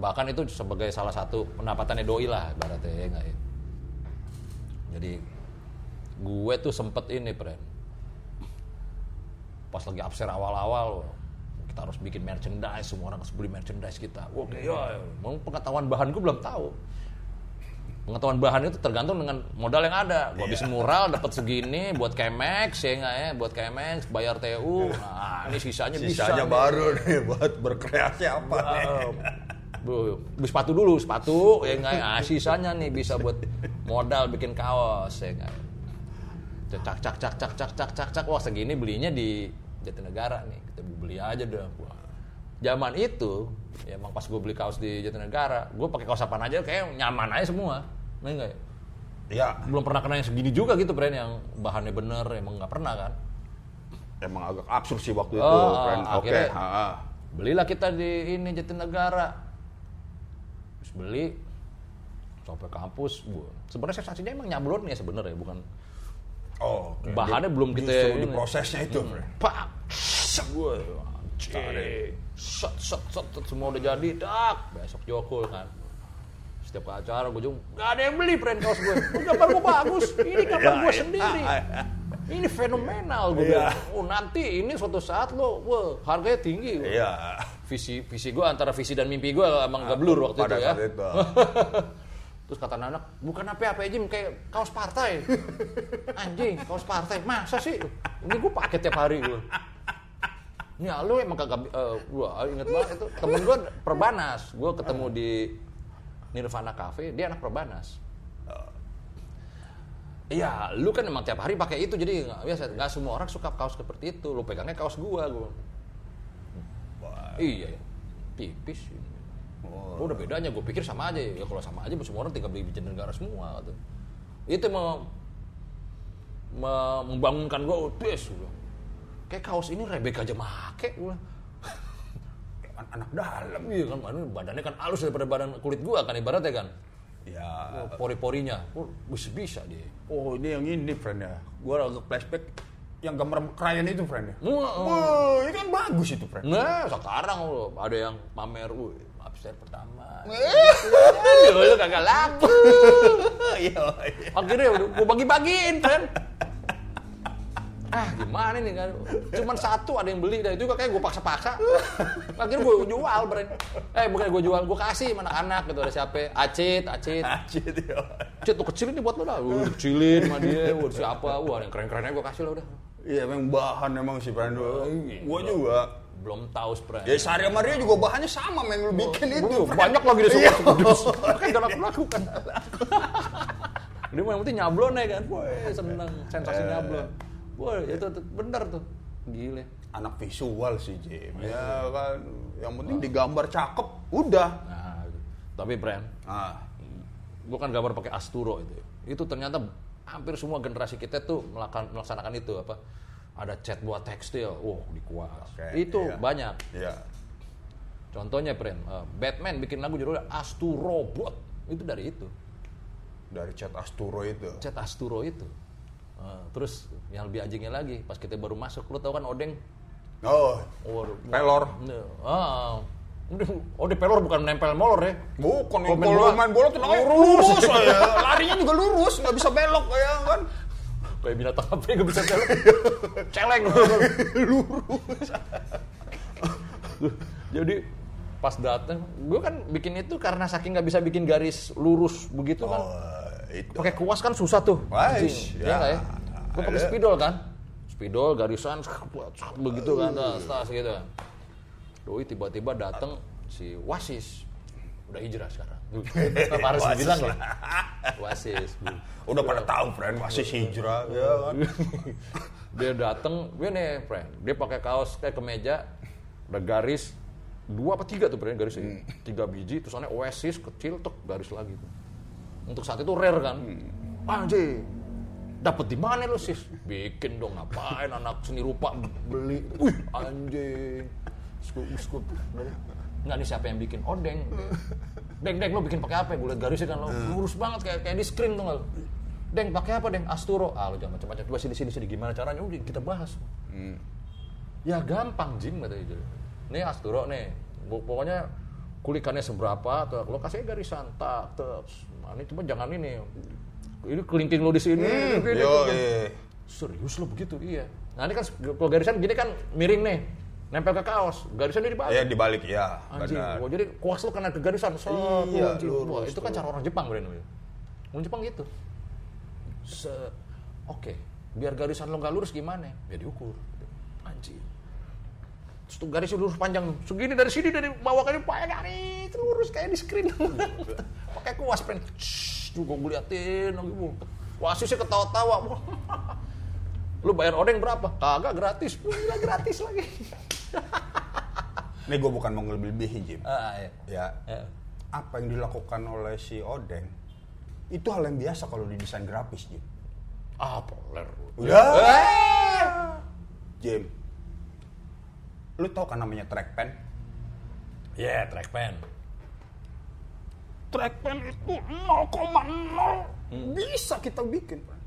Bahkan itu sebagai salah satu pendapatannya doi lah, ibaratnya ya nggak ya. Jadi gue tuh sempet ini, friend. Pas lagi absen awal-awal, kita harus bikin merchandise, semua orang harus beli merchandise kita. Oke, ya, mau pengetahuan bahan gue belum tahu. Pengetahuan bahan itu tergantung dengan modal yang ada. Gue habis mural dapat segini buat kemex ya nggak ya, buat kemex bayar TU. Nah, ini sisanya, bisa. Sisanya nih. baru nih buat berkreasi apa nih. Ah, Bu, sepatu dulu, sepatu ya enggak ya. sisanya nih bisa buat modal bikin kaos ya enggak. Cak cak cak cak cak cak cak cak wah segini belinya di Jatinegara nih. Kita beli aja dah. Wah. Zaman itu ya emang pas gue beli kaos di Jatinegara, gue pakai kaos apaan aja kayak nyaman aja semua. Nah, enggak ya? Ya, Belum pernah kena yang segini juga gitu brand yang bahannya bener emang nggak pernah kan. emang agak absurd sih waktu itu, Oh, friend. Oke, akhirnya- heeh. Belilah kita di ini Jatinegara. Terus beli sampai kampus. Sebenarnya sensasinya emang nyablonnya sebenarnya bukan Oh, oke. Bahannya Di- belum kita di. Hmm. prosesnya itu, friend. pak. Gue. Set, set, set, set, semua udah jadi, dak. Besok Jokul kan. Setiap acara gue juga, gak ada yang beli friend kaos gue. Gambar gue bagus, ini gambar gue sendiri. Ini fenomenal gue Iya. bilang. Oh nanti ini suatu saat lo, wah harganya tinggi. Gua Iya. visi visi gue antara visi dan mimpi gue emang gak blur waktu itu ya. <laughs> Terus kata anak, bukan apa-apa aja kayak kaos partai. <laughs> Anjing, kaos partai. Masa sih? Ini gue pakai tiap hari gue. Ini lu emang kagak eh, gua inget banget itu temen gue perbanas. Gue ketemu di Nirvana Cafe, dia anak perbanas. Iya, lu kan emang tiap hari pakai itu jadi nggak biasa. Nggak semua orang suka kaos seperti itu. Lu pegangnya kaos gua, gua. Wah, Iya, ya. tipis. Oh, udah bedanya, gue pikir sama aja ya. Kalau sama aja, semua orang tinggal beli biji negara semua. Gitu. Itu mau membangunkan gue, oh, tes. gua. Kayak kaos ini Rebecca aja make. Gua. <laughs> kan anak dalam. Iya kan, ini badannya kan halus daripada badan kulit gua kan ibaratnya kan. Ya. Oh, Pori-porinya, oh, bisa bisa dia. Oh, ini yang ini, friend ya. Gua agak flashback yang gambar krayon itu, friend ya. Wah, Wah, itu kan bagus itu, friend. Nah, sekarang loh, ada yang pamer, wih, upstairs pertama. Eh. <laughs> Dulu kagak laku. <laughs> Iya. Akhirnya udah gue bagi-bagiin kan. ah gimana nih kan cuman satu ada yang beli dan itu kayak gue paksa-paksa akhirnya gue jual brand eh bukan gue jual gue kasih sama anak-anak gitu ada siapa acit acit Acit ya. acit tuh kecilin nih buat lo dah gue kecilin sama dia gue siapa wah yang keren-kerennya gue kasih lo udah Iya emang bahan emang sih Pren. Gua juga. belum tahu spray Ya Sari sama Rio juga bahannya sama men lu bikin itu. Banyak lagi di Iya. semua <laughs> kan gak laku lakukan dia yang penting nyablon ya kan. Wah seneng. Sensasi nyablon. Wah itu bener tuh. Gile Anak visual sih Jim. Ya kan. Yang penting digambar cakep, udah. nah tapi brand Ah, gue kan gambar pakai Asturo itu. Itu ternyata hampir semua generasi kita tuh melakukan melaksanakan itu apa ada cat buat tekstil wow dikuas Oke, itu iya. banyak. Iya. contohnya brand eh, Batman bikin lagu judulnya Asturo Bot itu dari itu. Dari cat Asturo itu. cat Asturo itu. Eh, terus yang lebih anjingnya lagi pas kita baru masuk lu tau kan odeng? Oh, oh, pelor. Ah Odeng pelor bukan nempel molor ya Bukan, Kalau main bola- main bola tuh namanya lurus. lurus aja. Larinya juga lurus, nggak bisa belok ya kan. kayak binatang apa yang gak bisa jalan celeng lurus jadi pas datang gue kan bikin itu karena saking nggak bisa bikin garis lurus begitu kan Oh, itu. pakai kuas kan susah tuh Wais, Anjing. ya. Iya nggak ya gue pakai spidol kan spidol garisan begitu kan tas tas gitu kan doi tiba-tiba datang si wasis. Udah hijrah sekarang. <laughs> Kenapa harus Wasis. dibilang ya lah. wasis. Udah pada tahu, friend, masih hijrah ya kan. <laughs> dia datang gue nih friend. Dia pakai kaos kayak kemeja udah garis dua apa tiga tuh friend garisnya tiga biji terus aneh oasis kecil tuh garis lagi. Tuh untuk saat itu rare kan? Anjing dapat di mana lu sis? Bikin dong ngapain anak seni rupa beli? Wih anjing skup skup nggak nih siapa yang bikin odeng? Deng deng lo bikin pakai apa? Gue liat garisnya kan lo lurus banget kayak kayak di screen tuh lo? Deng pakai apa deng? Asturo. Ah lo jangan macam-macam. Coba sini sini sini. Gimana caranya? Udah kita bahas. Ya gampang jim kata dia. Nih asturo nih. Pokoknya kulikannya seberapa tuh lo kasih garisan tak terus nah, ini cuma jangan ini. Ini kelingking lo di sini. Ini, ini, Yo, ini. eh. serius lo begitu? Iya. Nah ini kan kalau garisan gini kan miring nih nempel ke kaos garisan ini dibalik Ya dibalik ya, Anjing, wah, jadi kuas lu kena ke garisan, set, Iya, anjing. Wah, lurus itu kan cara orang Jepang namanya. Orang Jepang gitu. Se Oke, biar garisan lo nggak lurus gimana? Ya diukur. Anjing. Terus tuh garisnya lurus panjang, segini dari sini dari bawah ke depan garis lurus kayak di screen. <laughs> Pakai kuas pen. Juga gue liatin lagi bu. Wasisnya ketawa-tawa. <laughs> Lu bayar odeng berapa? Kagak gratis. Gila gratis lagi. <laughs> <laughs> Ini gue bukan mau ngelebih-lebihin, Jim. Ah, iya. Ya, Ya. apa yang dilakukan oleh si Odeng, itu hal yang biasa kalau di desain grafis, Jim. Ah, poler. Udah. Eh. Jim, lu tau kan namanya trackpan? Ya, trackpan. Trackpan itu 0,0 bisa kita bikin. Pak.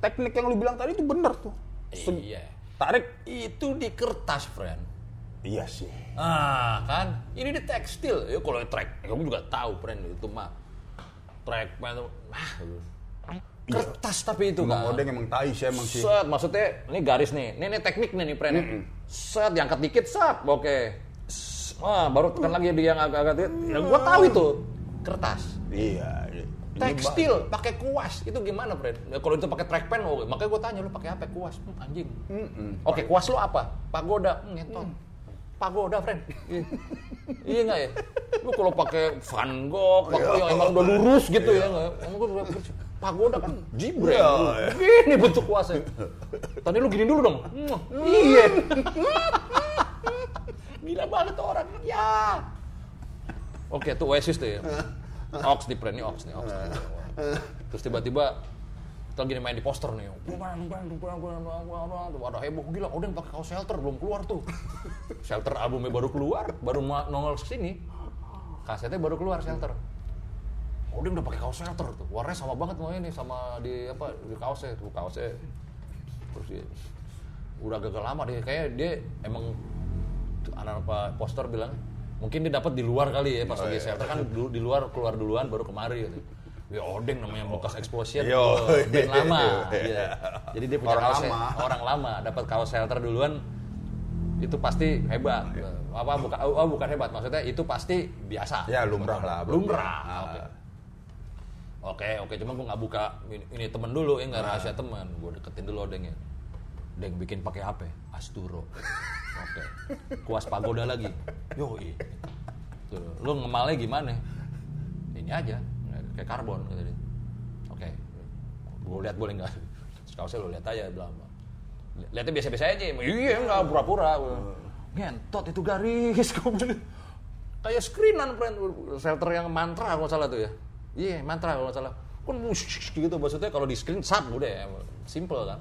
Teknik yang lu bilang tadi itu bener tuh. Se- Iya. Tarik. Itu di kertas, friend. Iya sih. Ah, kan? Ini di tekstil. Ya kalau track, kamu juga tahu, friend itu mah. Trackpan itu, ah, kertas tapi itu Bang kan. Odeng emang tai sih emang sih. Set, maksudnya ini garis nih. Ini, ini teknik nih, nih friend. Set, diangkat dikit, set, oke. Wah, baru tekan lagi dia yang agak-agak. Ya, gua tahu itu. Kertas. Iya. Ini Tekstil, pakai kuas. Itu gimana, friend? Ya, kalau itu pakai trackpan, oh, makanya gue tanya, lu pakai apa kuas? Hmm, anjing. Oke, kuas lu apa? Pagoda. Hmm, ngentot. Pagoda, friend. Iya. <laughs> iya nggak ya? Lu kalau pakai Van Gogh, pakai yang emang udah lurus gitu ya nggak? Emang gua udah. Pagoda kan. Iya, iya. Gini bentuk kuasnya. Tadi lu gini dulu dong. Iya. <laughs> Gila banget orang. Ya. Oke, tuh Oasis tuh ya. Ox di brand ini Ox nih, Ox. Terus tiba-tiba kita lagi main di poster nih. Ada heboh gila, udah pakai kaos shelter belum keluar tuh. Shelter albumnya baru keluar, baru nongol sini. Kasetnya baru keluar shelter. Udah udah pakai kaos shelter tuh. Warnanya sama banget sama ini sama di apa di kaosnya tuh kaosnya. Terus dia, udah gagal lama deh kayak dia emang anak apa poster bilang mungkin dia dapat di luar kali ya pas lagi shelter kan di luar keluar duluan baru kemari gitu. Ya Odeng namanya bekas explosion. Yo. Oh, band lama. Iya. Jadi dia punya Orang kaos lama. orang lama, dapat kaos shelter duluan itu pasti hebat. Apa bukan oh, bukan hebat, maksudnya itu pasti biasa. Ya lumrah lah. Lumrah. Ah. Oke. Oke, oke, cuma gue nggak buka ini, ini temen dulu ya nggak rahasia temen. Gue deketin dulu Odeng ya. Deng bikin pakai apa? Asturo. <laughs> Oke. Kuas pagoda lagi. Yo, Tuh, lu ngemalnya gimana? Ini aja, kayak karbon kata dia. Oke. Gue lihat boleh nggak? Terus kaosnya lu lihat aja bilang. Lihatnya biasa-biasa aja. Iya, nggak pura-pura. Ngentot itu garis. <laughs> Gua. Kayak screenan, friend. Shelter yang mantra kalau salah tuh ya. Iya, mantra kalau salah. Kan gitu maksudnya kalau di screen sat udah ya. Simple kan.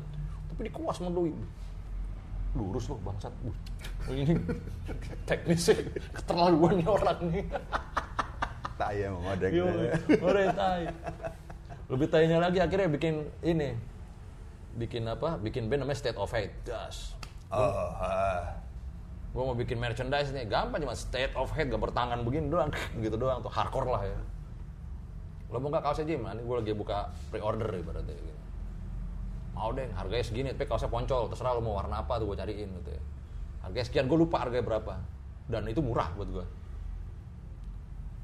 Tapi di kuas sama doi. Lurus loh bangsat. Uh, Ini teknisnya keterlaluan nih orang nih. Tak ya mau ada tai. Lebih tainya lagi akhirnya bikin ini. Bikin apa? Bikin band namanya State of Hate. Das. Oh, ah. Gue mau bikin merchandise nih, gampang cuma State of Hate gambar tangan begini doang, <laughs> gitu doang tuh hardcore lah ya. Lo mau nggak kaosnya Jim? Ini gue lagi buka pre-order ibaratnya gitu. Mau deh, harganya segini, tapi kaosnya poncol, terserah lo mau warna apa tuh gue cariin gitu ya. Harganya sekian, gue lupa harganya berapa. Dan itu murah buat gue.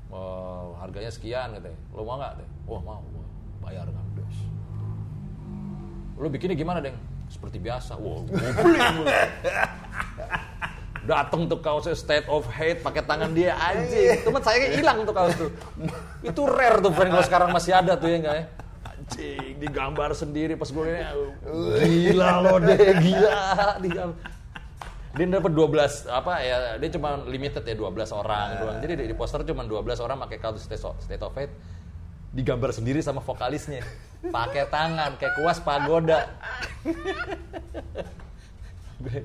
Oh, harganya sekian gitu ya. Lo mau nggak deh? Wah mau, gua bayar kan, des. Lo bikinnya gimana deng? Seperti biasa. Wah, gue beli gua. Dateng tuh kaosnya state of hate pakai tangan dia anjing. Temen saya hilang tuh kaos tuh. Itu rare tuh friend kalau sekarang masih ada tuh ya enggak ya? Anjing, digambar sendiri pas gue ini gila lo deh, gila. Digambar. Dia dapat 12 apa ya dia cuma limited ya 12 orang doang. Jadi di, poster cuma 12 orang pakai kaos state of, state of hate digambar sendiri sama vokalisnya. Pakai tangan kayak kuas pagoda.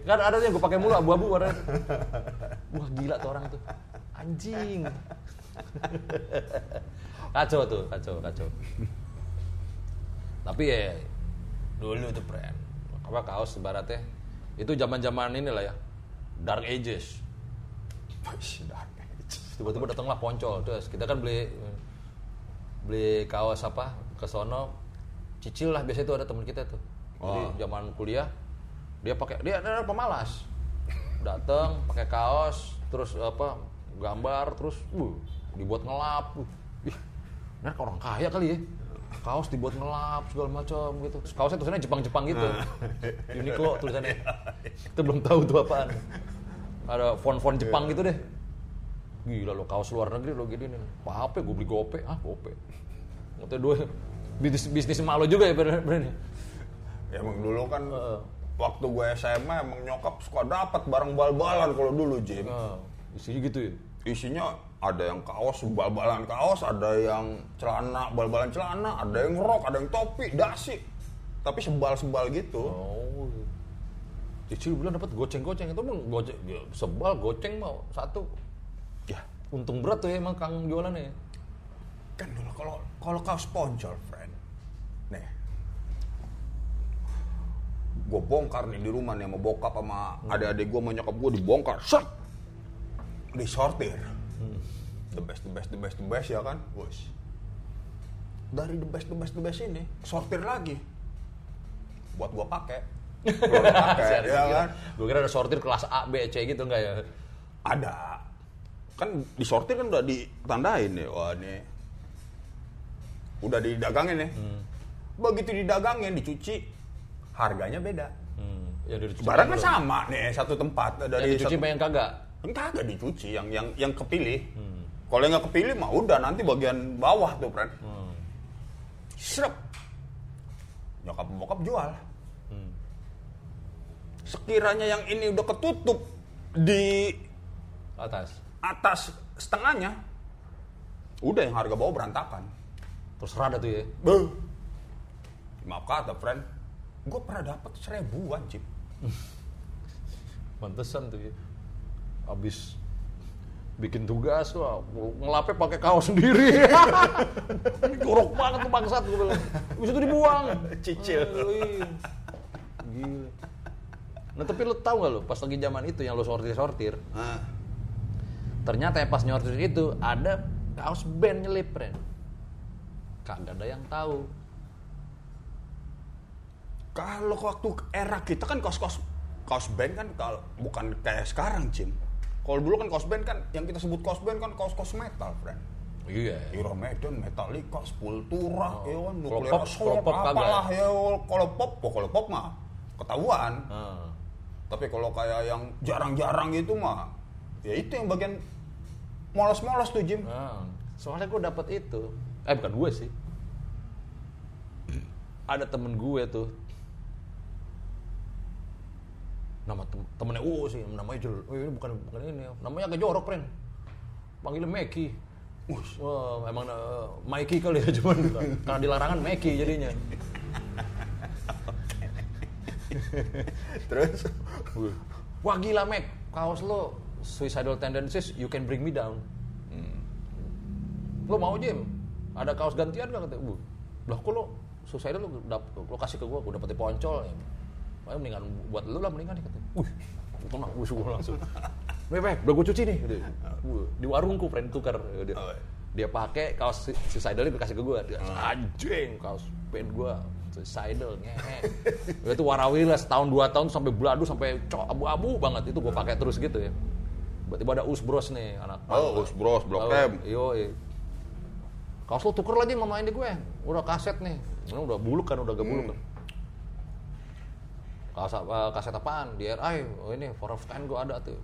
kan ada yang gue pakai mulu abu-abu warna wah gila tuh orang tuh anjing kacau tuh kacau kacau tapi ya dulu tuh friend apa kaos ibaratnya. Itu zaman zaman ini lah ya dark ages. Tiba-tiba datanglah poncol terus kita kan beli beli kaos apa ke sono cicil lah biasa itu ada teman kita tuh. Jadi Oh. zaman kuliah dia pakai dia ada pemalas. Datang pakai kaos terus apa gambar terus uh, dibuat ngelap. Uh. ih nah orang kaya kali ya kaos dibuat ngelap segala macam gitu. Terus kaosnya tulisannya Jepang-Jepang gitu. Uniqlo tulisannya. <laughs> Kita belum tahu tuh apaan. Ada font-font Jepang gitu deh. Gila lo kaos luar negeri lo gini nih. Apa gue beli gope? Ah gope. Katanya dua bisnis bisnis emak lo juga ya bener-bener Ya emang dulu kan waktu gue SMA emang nyokap suka dapat barang bal-balan kalau dulu Jim. nah, isinya gitu ya? Isinya ada yang kaos bal-balan kaos, ada yang celana bal-balan celana, ada yang rok, ada yang topi, dasi. Tapi sebal-sebal gitu. Oh. Cicil bilang dapat goceng-goceng itu emang goceng ya, sebal goceng mau satu. Ya, Untung berat tuh ya emang kang jualannya. ya. kan dulu kalau kalau kaos poncol, friend. Nih. Gue bongkar nih di rumah nih sama bokap sama adik-adik gue sama nyokap gue dibongkar. Set. Disortir. The best, the best, the best, the best ya kan? Bos. Dari the best, the best, the best ini sortir lagi. Buat gue pakai. Gua <laughs> pakai, ya kan? Gue kira ada sortir kelas A, B, C gitu enggak ya? Ada. Kan disortir kan udah ditandain nih. Wah ini udah didagangin nih. Begitu didagangin, dicuci, harganya beda. Hmm. Ya Barang kan sama nih satu tempat Dari dari dicuci satu, yang kagak? Kan kagak dicuci yang yang yang kepilih. Kalau nggak kepilih mah udah nanti bagian bawah tuh, friend. Hmm. Serep. Nyokap bokap jual. Hmm. Sekiranya yang ini udah ketutup di Atas. atas setengahnya, udah yang harga bawah berantakan. Terus rada tuh ya. Beuh. Maaf kata, friend. Gue pernah dapat seribuan, Cip. <laughs> Pantesan tuh ya. Abis bikin tugas wah ngelapnya pakai kaos sendiri. <laughs> Ini jorok banget tuh bangsat gue bilang. Bisa tuh dibuang. <laughs> Cicil. Aduh, gila. Nah tapi lo tau gak lo pas lagi zaman itu yang lo sortir sortir Nah, ternyata ya pas nyortir itu ada kaos band nyelip Ren. Kagak ada yang tahu. Kalau waktu era kita kan kaos-kaos kaos band kan kalau bukan kayak sekarang, Cim. Kalau dulu kan kaos band kan yang kita sebut kaos band kan kaos-kaos metal, friend. Iya. Iron Maiden, Metallica, Sepultura, ya kan, Nuclear pop- Assault, apalah ya. Kalau pop, oh, kalau pop mah ketahuan. Ah. Tapi kalau kayak yang jarang-jarang gitu mah, ya itu yang bagian molos-molos tuh, Jim. Ah, soalnya gue dapet itu. Eh bukan gue sih. Ada temen gue tuh. Nama tem temennya oh sih, namanya jel. Oh, ini bukan bukan ini. Namanya agak jorok, Pren. Panggilnya Meki. Wah, emang uh, Mikey kali ya <laughs> cuman karena di larangan Meki jadinya. <laughs> Terus, Wah gila Mek, kaos lo suicidal tendencies, you can bring me down. Lo mau Jim? Ada kaos gantian gak kata? Bu, lah kok lo suicidal lo, dap, lo kasih ke gue, gue dapet di poncol. Ya. Makanya mendingan buat lo lah mendingan nih kata. Wih, tenang, gue suka langsung. Mek, udah gue cuci nih. Gitu. Di warungku friend tukar. Dia, Oh, iya. dia pakai kaos su- suicidal dia kasih ke gue. Dia, anjing, kaos band gue suicidal ngehe. <laughs> itu warawiri lah setahun dua tahun sampai beladu sampai abu-abu banget itu gue pakai terus gitu ya. Tiba-tiba ada Usbros nih anak. Oh, Usbros, Blok Oh, M. Yo, Kaos lo tuker lagi sama ini gue. Udah kaset nih. Ini udah buluk kan, udah gak buluk kan. Kaos apa, kaset apaan? Di RI, oh ini For of Ten gue ada tuh.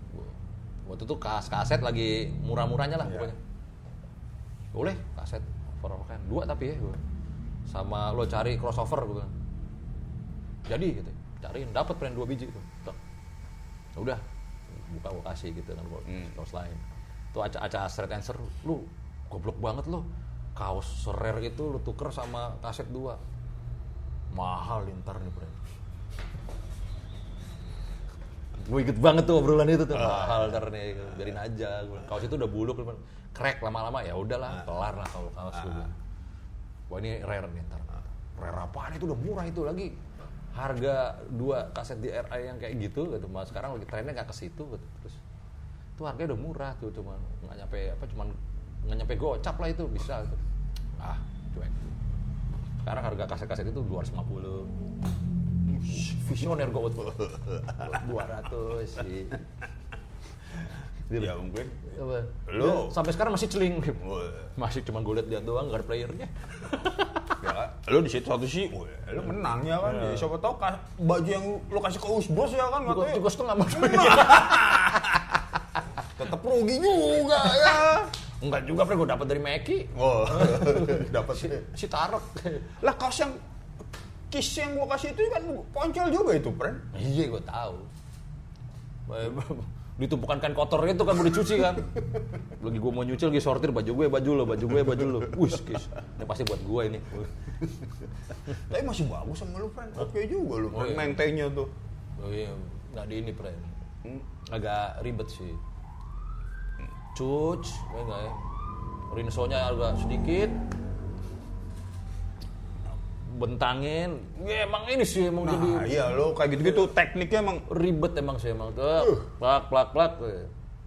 Waktu itu kas kaset lagi murah-murahnya lah Iya. pokoknya. Boleh kaset For of Ten. Dua tapi ya gue. Sama lo cari crossover gue. Jadi gitu. Cariin, dapat brand dua biji tuh. Ya Udah, buka gue kasih gitu kan buat Hmm. kaos lain. Tuh aca-aca straight answer, lu goblok banget lu. Kaos rare itu lu tuker sama kaset dua. Mahal ntar nih brand. Gue inget banget tuh obrolan itu tuh mahal ntar nih biarin aja. Kaos itu udah buluk, crack lama-lama ya udahlah kelar lah kalau kaos gue. bilang. Wah ini rare nih ntar. Rare apaan itu udah murah itu lagi. Harga dua kaset di RI yang kayak gitu gitu. Mas sekarang lagi trennya nggak ke situ gitu. Terus itu harganya udah murah tuh cuman nggak nyampe apa cuman nggak nyampe gocap lah itu bisa gitu. Ah, cuek. Sekarang harga kaset-kaset itu 250. Visioner gue buat 200 sih. ya mungkin. Ya, sampai sekarang masih celing. Masih cuma gue liat-liat doang, gak ada playernya. ya kan? Lu di situ satu sih, lu menang ya kan. Ya, siapa tahu ka- baju yang lu kasih ke Usbros ya kan, katanya juga setengah mau tetap rugi juga ya. Enggak juga, Pre. Gue dapet dari Meki. Oh, <laughs> dapat Si, si Tarok. Lah kaos yang kiss yang gua kasih itu kan poncol juga itu, friend. iya, gue tahu. Ditumpukan kan kotor itu kan udah dicuci kan. Lagi gue mau nyuci lagi sortir baju gue, baju lo, baju gue, baju lo. Wih, kis. Ini pasti buat gue ini. Tapi masih bagus sama lu, friend. Oke juga lu, Oh, iya. Tuh. Oh iya, nggak di ini, Pre. Hmm. Agak ribet sih. Cuc, ya enggak ya? Rinsonya agak sedikit. Bentangin. Ya emang ini sih emang jadi Nah, iya lu kayak gitu-gitu tekniknya emang ribet emang sih emang tuh plak plak plak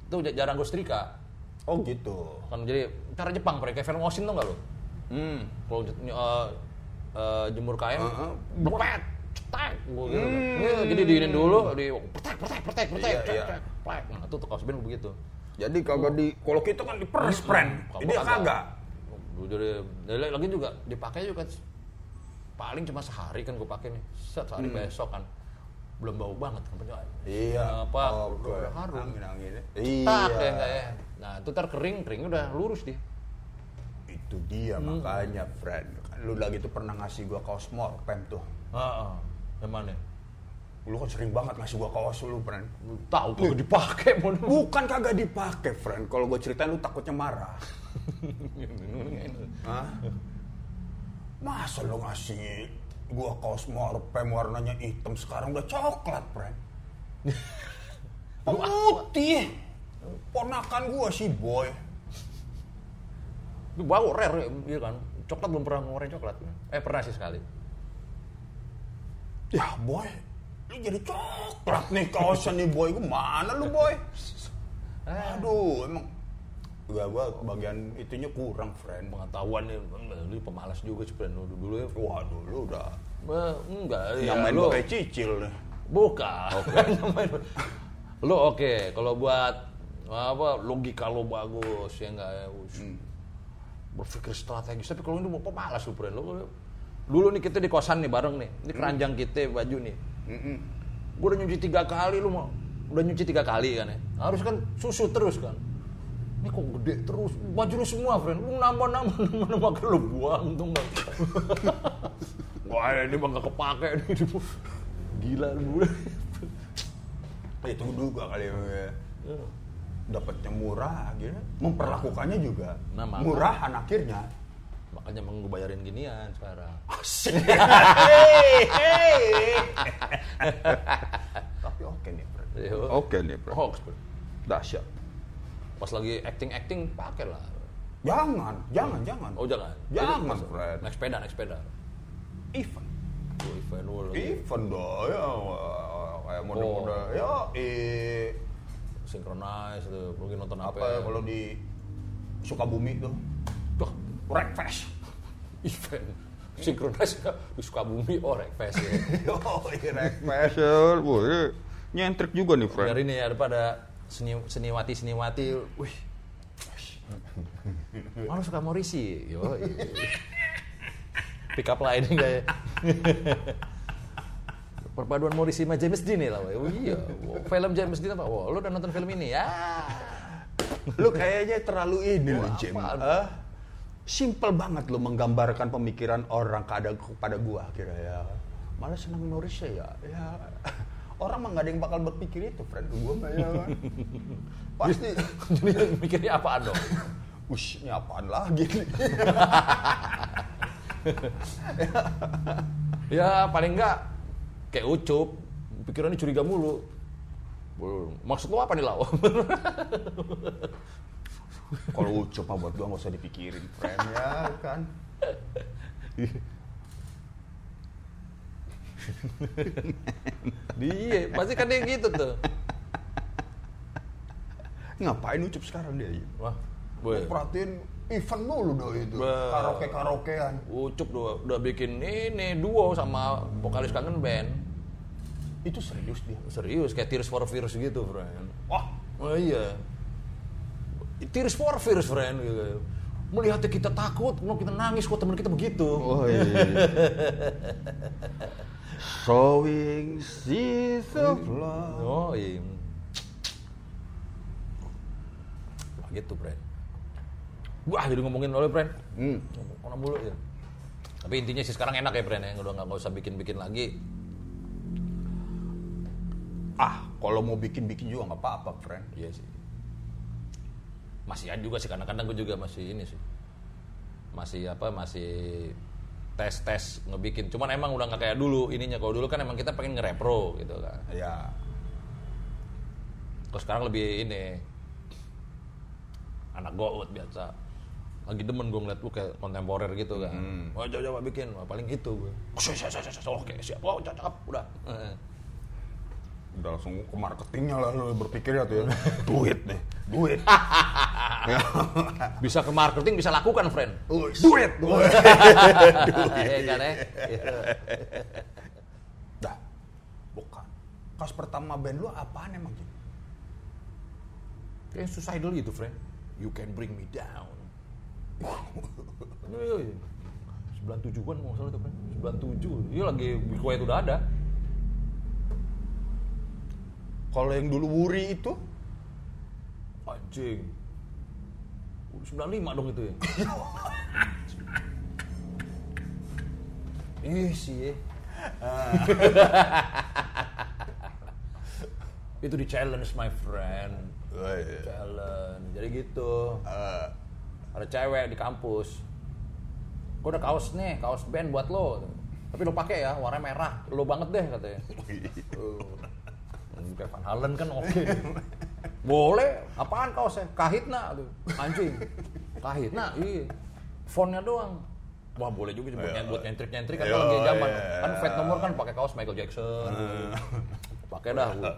itu jarang gue setrika oh gitu. kan jadi cara Jepang mereka kayak film Osin tuh nggak lo Hmm. kalau uh, uh, jemur kain Heeh. blepet cetek gua gitu Hmm. Iya, jadi diinin dulu di petek petek petek petek Iya, iya. plek. nah itu tuh kaos band begitu Jadi kagak di kalau kita kan diperes, friend. Kalau Ini kagak. Gua jadi lagi juga dipakai juga paling cuma sehari kan gue pakai nih set sehari besok kan belum bau banget kan. Hmm. Iya. apa Oke. udah harum Angin-anginnya. tak Iya. ya enggak ya nah itu ntar kering keringnya udah lurus dia Itu dia makanya, friend. Lu lagi tuh pernah ngasih gua kaos Morpem tuh. ah yang mana Lu kan sering banget ngasih gua kaos lu, friend. Lu tahu kagak dipakai <laughs> mon Bukan kagak dipakai, friend. Kalau gua ceritain lu takutnya marah. <laughs> Hah? <laughs> Masa lu ngasih gua kaos Morpem warnanya hitam sekarang udah coklat, friend. Putih. Ponakan gua sih, boy. Itu bau rare iya kan coklat belum pernah ngeluarin coklat eh pernah sih sekali Ya, boy. Lu jadi coklat nih kaosnya nih, boy. Gimana lu, boy? Eh. <laughs> Aduh, emang Gua gua bagian itunya kurang, friend. Pengetahuan nih, lu pemalas juga sih, friend. Lu dulu ya. Waduh, lu udah Eh, enggak, ya, yang main lu, pakai cicil. Bukan. <laughs> Main- lu oke, kalau buat apa logika lu bagus ya enggak ya. us. Berpikir strategis, tapi kalau ini mau pemalas lu, friend. Lu, dulu nih kita di kosan nih bareng nih. Ini keranjang kita baju nih. Mm-mm. Gue udah nyuci tiga kali, lu mau udah nyuci tiga kali kan ya. Harus kan susu terus kan. Ini kok gede terus, baju lu semua friend, lu nambah nambah nambah nambah akhirnya lu buang tuh nggak. <laughs> Wah ini mah nggak kepake nih, gila lu. Itu juga kali ya. Dapatnya murah gitu. Memperlakukannya juga Nah, makanya. murahan akhirnya. Makanya emang gue bayarin ginian sekarang. Asik. <laughs> Tapi oke nih, friend. Iya. Oke nih, friend. Hoax, bro. Dahsyat. Pas lagi acting acting pakai lah. Jangan, jangan, jangan. Oh jangan. Jangan, Jadi, friend. Naik sepeda, naik sepeda. Event. Oh, event lu lagi Event dong, ya. Kayak mode-mode, Oh. ya, eh, synchronize tuh, mungkin nonton apa, apa ya kalau di Sukabumi tuh, Tuh, Breakfast. <laughs> event synchronize di Sukabumi oh Rekfest ya. Oh, Breakfast, boleh. Nyentrik juga nih, friend. Dari ini ya daripada seni seniwati seniwati, wih. Malu suka Morisi, yo. Pick up line kayak. Perpaduan Morisi sama James Dean lah, oh iya. Wow, Film James Dean apa? Wah, lu udah nonton film ini ya? Lu kayaknya terlalu ini loh, Wah, apaan? Eh, simple banget lu menggambarkan pemikiran orang kepada kepada gua kira ya. Malah senang Indonesia ya. Ya orang mah nggak ada yang bakal berpikir itu, friend. Gua mah ya. <laughs> Pasti Jadi mikirnya apaan dong? Ush, ini apaan lagi? <laughs> Ya paling enggak kayak ucup, pikirannya curiga mulu. Maksud lu apa nih Lau? Kalau ucup mah buat gua nggak usah dipikirin, friend ya kan. <laughs> <laughs> Iya, pasti kan dia gitu tuh. Ngapain ucup sekarang dia? ya? Wah, boy. perhatiin event mulu dong itu. Bah. Karaoke karaokean. Ucup udah, udah bikin ini duo sama vokalis kangen band. Itu serius dia. Serius, kayak Tears for Fears gitu, friend. Wah, Oh iya. Tears for Fears, friend. Gitu. Melihatnya kita takut, mau kita nangis, kok teman kita begitu. Oh iya. <laughs> Showing seas of love. Oh iya. Gitu, friend. Wah, jadi ngomongin oleh, friend. Hmm. Ngomong mulu ya. Tapi intinya sih sekarang enak ya, friend ya. Udah nggak usah bikin-bikin lagi. Ah, kalau mau bikin-bikin juga nggak apa-apa, friend. Iya sih. Masih ada juga sih kadang-kadang gue juga masih ini sih. Masih apa masih tes-tes ngebikin. Cuman emang udah nggak kayak dulu ininya. Kalau dulu kan emang kita pengen nge-repro gitu kan. Ya, Terus sekarang lebih ini anak gout biasa. Lagi demen gue ngeliat lu kayak kontemporer gitu kan. Oh coba coba bikin, Wah, paling gitu gue. Oke siap, oh cakep, udah. Udah langsung ke marketingnya lah lu berpikir ya tuh ya. <laughs> duit deh, duit. <laughs> Bisa ke marketing, bisa lakukan, friend. duit, <laughs> duit. Iya <laughs> kan ya? Dah, bukan. Kas pertama band lu apaan emang? Kayak suicidal gitu, friend. You can bring me down. Iya, iya. 97-an nggak salah itu, friend. 97. Iya lagi Quiet udah ada. Kalau yang dulu Wuri itu, Anjing. Udah 95 dong itu ya. Ih sih ya. itu di challenge my friend. Oh, iya. Challenge. Jadi gitu. eh, ada cewek di kampus gue ada kaos nih kaos band buat lo tapi lo pakai ya warna merah lo banget deh katanya. Hmm, kayak Van Halen kan oke <laughs> boleh. Apaan kaosnya kahitna tuh. Anjing. Kahitna <laughs> iya. Fontnya doang. Wah boleh juga buat, buat nyentrik nyentrik kan lagi zaman. iya. kan Fat Nomor kan pakai kaos Michael Jackson. Pakai dah gua. <laughs>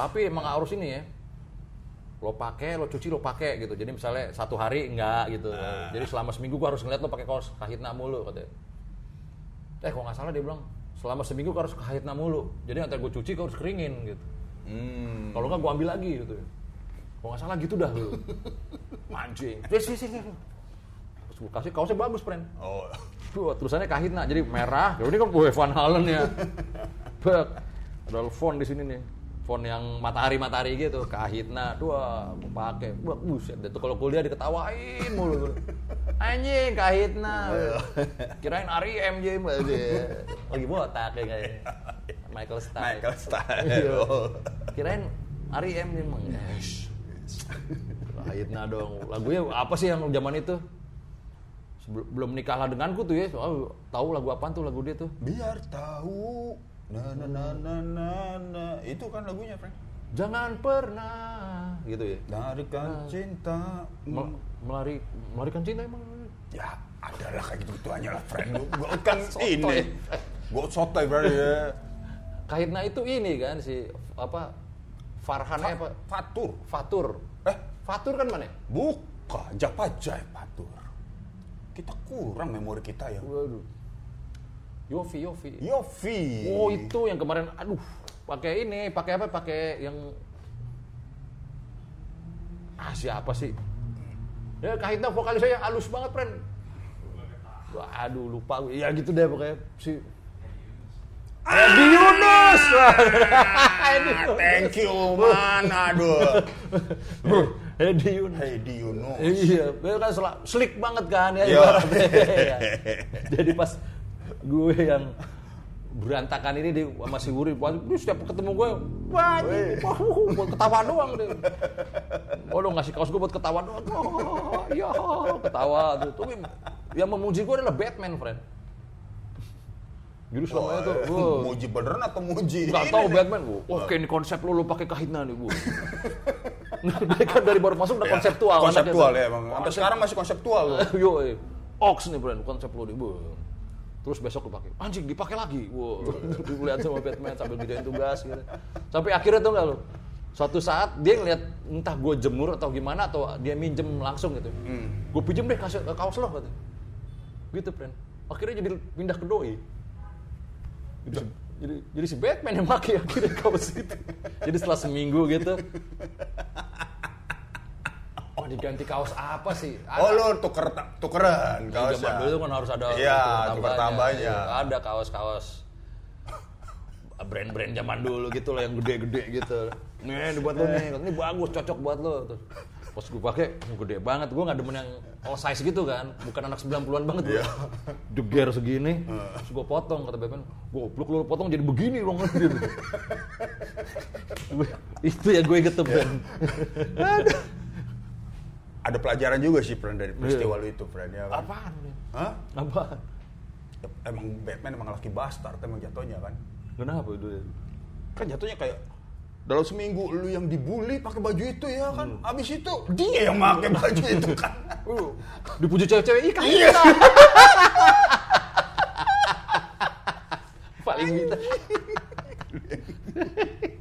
tapi emang harus ini ya. Lo pakai lo cuci lo pakai gitu. Jadi misalnya satu hari enggak gitu. Jadi selama seminggu gua harus ngeliat lo pakai kaos kahitna mulu katanya. Eh kok nggak salah dia bilang selama seminggu gua harus kahitna mulu. Jadi nanti gue cuci gua harus keringin gitu Hmm. kalau nggak gua ambil lagi gitu kalau nggak salah gitu dah lu mancing yes, yes, yes, terus gua kasih kaosnya bagus friend Oh. Tuh, terusannya kahitna jadi merah. Ya ini kan gue Van Halen ya. Bek. Ada font di sini nih. Font yang matahari-matahari gitu, kahitna. Dua, gue pakai. Wah, buset. Itu kalau kuliah diketawain mulu. Anjing, kahitna. Kirain Ari MJ lagi botak ya kayaknya. Michael Stipe. Michael Stipe. Iya. Oh. Kirain Ari M nih emang. Yes. Dong. Lagunya apa sih yang zaman itu? Sebelum belum nikahlah denganku tuh ya. Soal tahu lagu apaan tuh lagu dia tuh. Biar tahu. Na na na na na na. Itu kan lagunya, Frank. Jangan pernah gitu ya. Darikan cinta. Mel- melari melarikan cinta emang. Ya, adalah kayak gitu gitu aja lah, Frank. Gue kan <laughs> ini. Gue sotoy berarti ya. <laughs> Kahitna itu ini kan si apa Farhan Fa- apa? Fatur. Fatur. Eh, Fatur kan mana? bukan. Japajai Fatur. Kita kurang memori kita ya. Waduh. Yofi, Yofi. Yofi. Oh itu yang kemarin, aduh, pakai ini, pakai apa? Pakai yang ah siapa sih? Ya Kahitna vokalis saya halus banget, friend. Aduh lupa. Ya gitu deh pokoknya si Edi Yunus. Edi Ah, <laughs> thank you, man. Aduh. Edi Yunus. Heidi Yunus. Iya, dia kan slick banget kan ya <laughs> Iya. ibaratnya. Jadi pas gue yang berantakan ini di sama si Wuri, wah, dia setiap ketemu gue, wah, buat ketawa doang deh. Oh, lo ngasih kaos gue buat ketawa doang. <laughs> Oh, iya, ketawa tuh. Tapi yang memuji gue adalah Batman, friend. Jadi selamanya tuh, wah, Muji beneran atau muji? Gak nih? Batman, gua. Wah, kayak ini konsep lo, lo pakai kahitna nih, bu. <laughs> Dia kan dari baru masuk udah Ya, konseptual. Konseptual ya emang. Sampai sekarang masih konseptual loh. <laughs> Yo. Ox nih brand konsep lo nih, bu. Terus besok lo pakai. Anjing dipakai lagi. Wow. <laughs> Lihat sama Batman sambil ngerjain tugas gitu. Sampai akhirnya tuh enggak lo. Suatu saat dia ngeliat entah gue jemur atau gimana atau dia minjem langsung gitu. Hmm. Gue pinjem deh kasih kaos lo gitu. Gitu, friend. Akhirnya jadi pindah ke doi. Jadi, si- jadi, jadi si Batman yang pakai akhirnya kaos itu. Jadi setelah seminggu gitu. Oh diganti kaos apa sih? Oh lo tuker tukeran Ya, kaosnya. zaman dulu tuh kan harus ada Iya, tuker tambahnya. Iya, Ada kaos-kaos brand-brand zaman dulu gitu loh yang gede-gede gitu. Nih, buat lo nih, ini bagus, cocok buat lo. Pas gue pakai, gede banget. Gue nggak demen yang all size gitu kan, bukan anak 90-an banget gue. Iya. Jeger segini, terus gue potong kata Batman, goblok lo potong jadi begini dong. Gitu. Itu ya gue gitu brand. Ada pelajaran juga sih friend dari peristiwa Iya. lu itu friend ya kan? Apaan? Hah? Apaan? Emang Batman emang laki bastard emang jatuhnya kan? Kenapa itu? Kan jatuhnya kayak dalam seminggu lu yang dibully pakai baju itu ya kan? Hmm. Habis itu dia yang pakai baju itu kan? <laughs> Uh, dipuji cewek-cewek, kahitna. Iya. <laughs> Paling gitu. <laughs>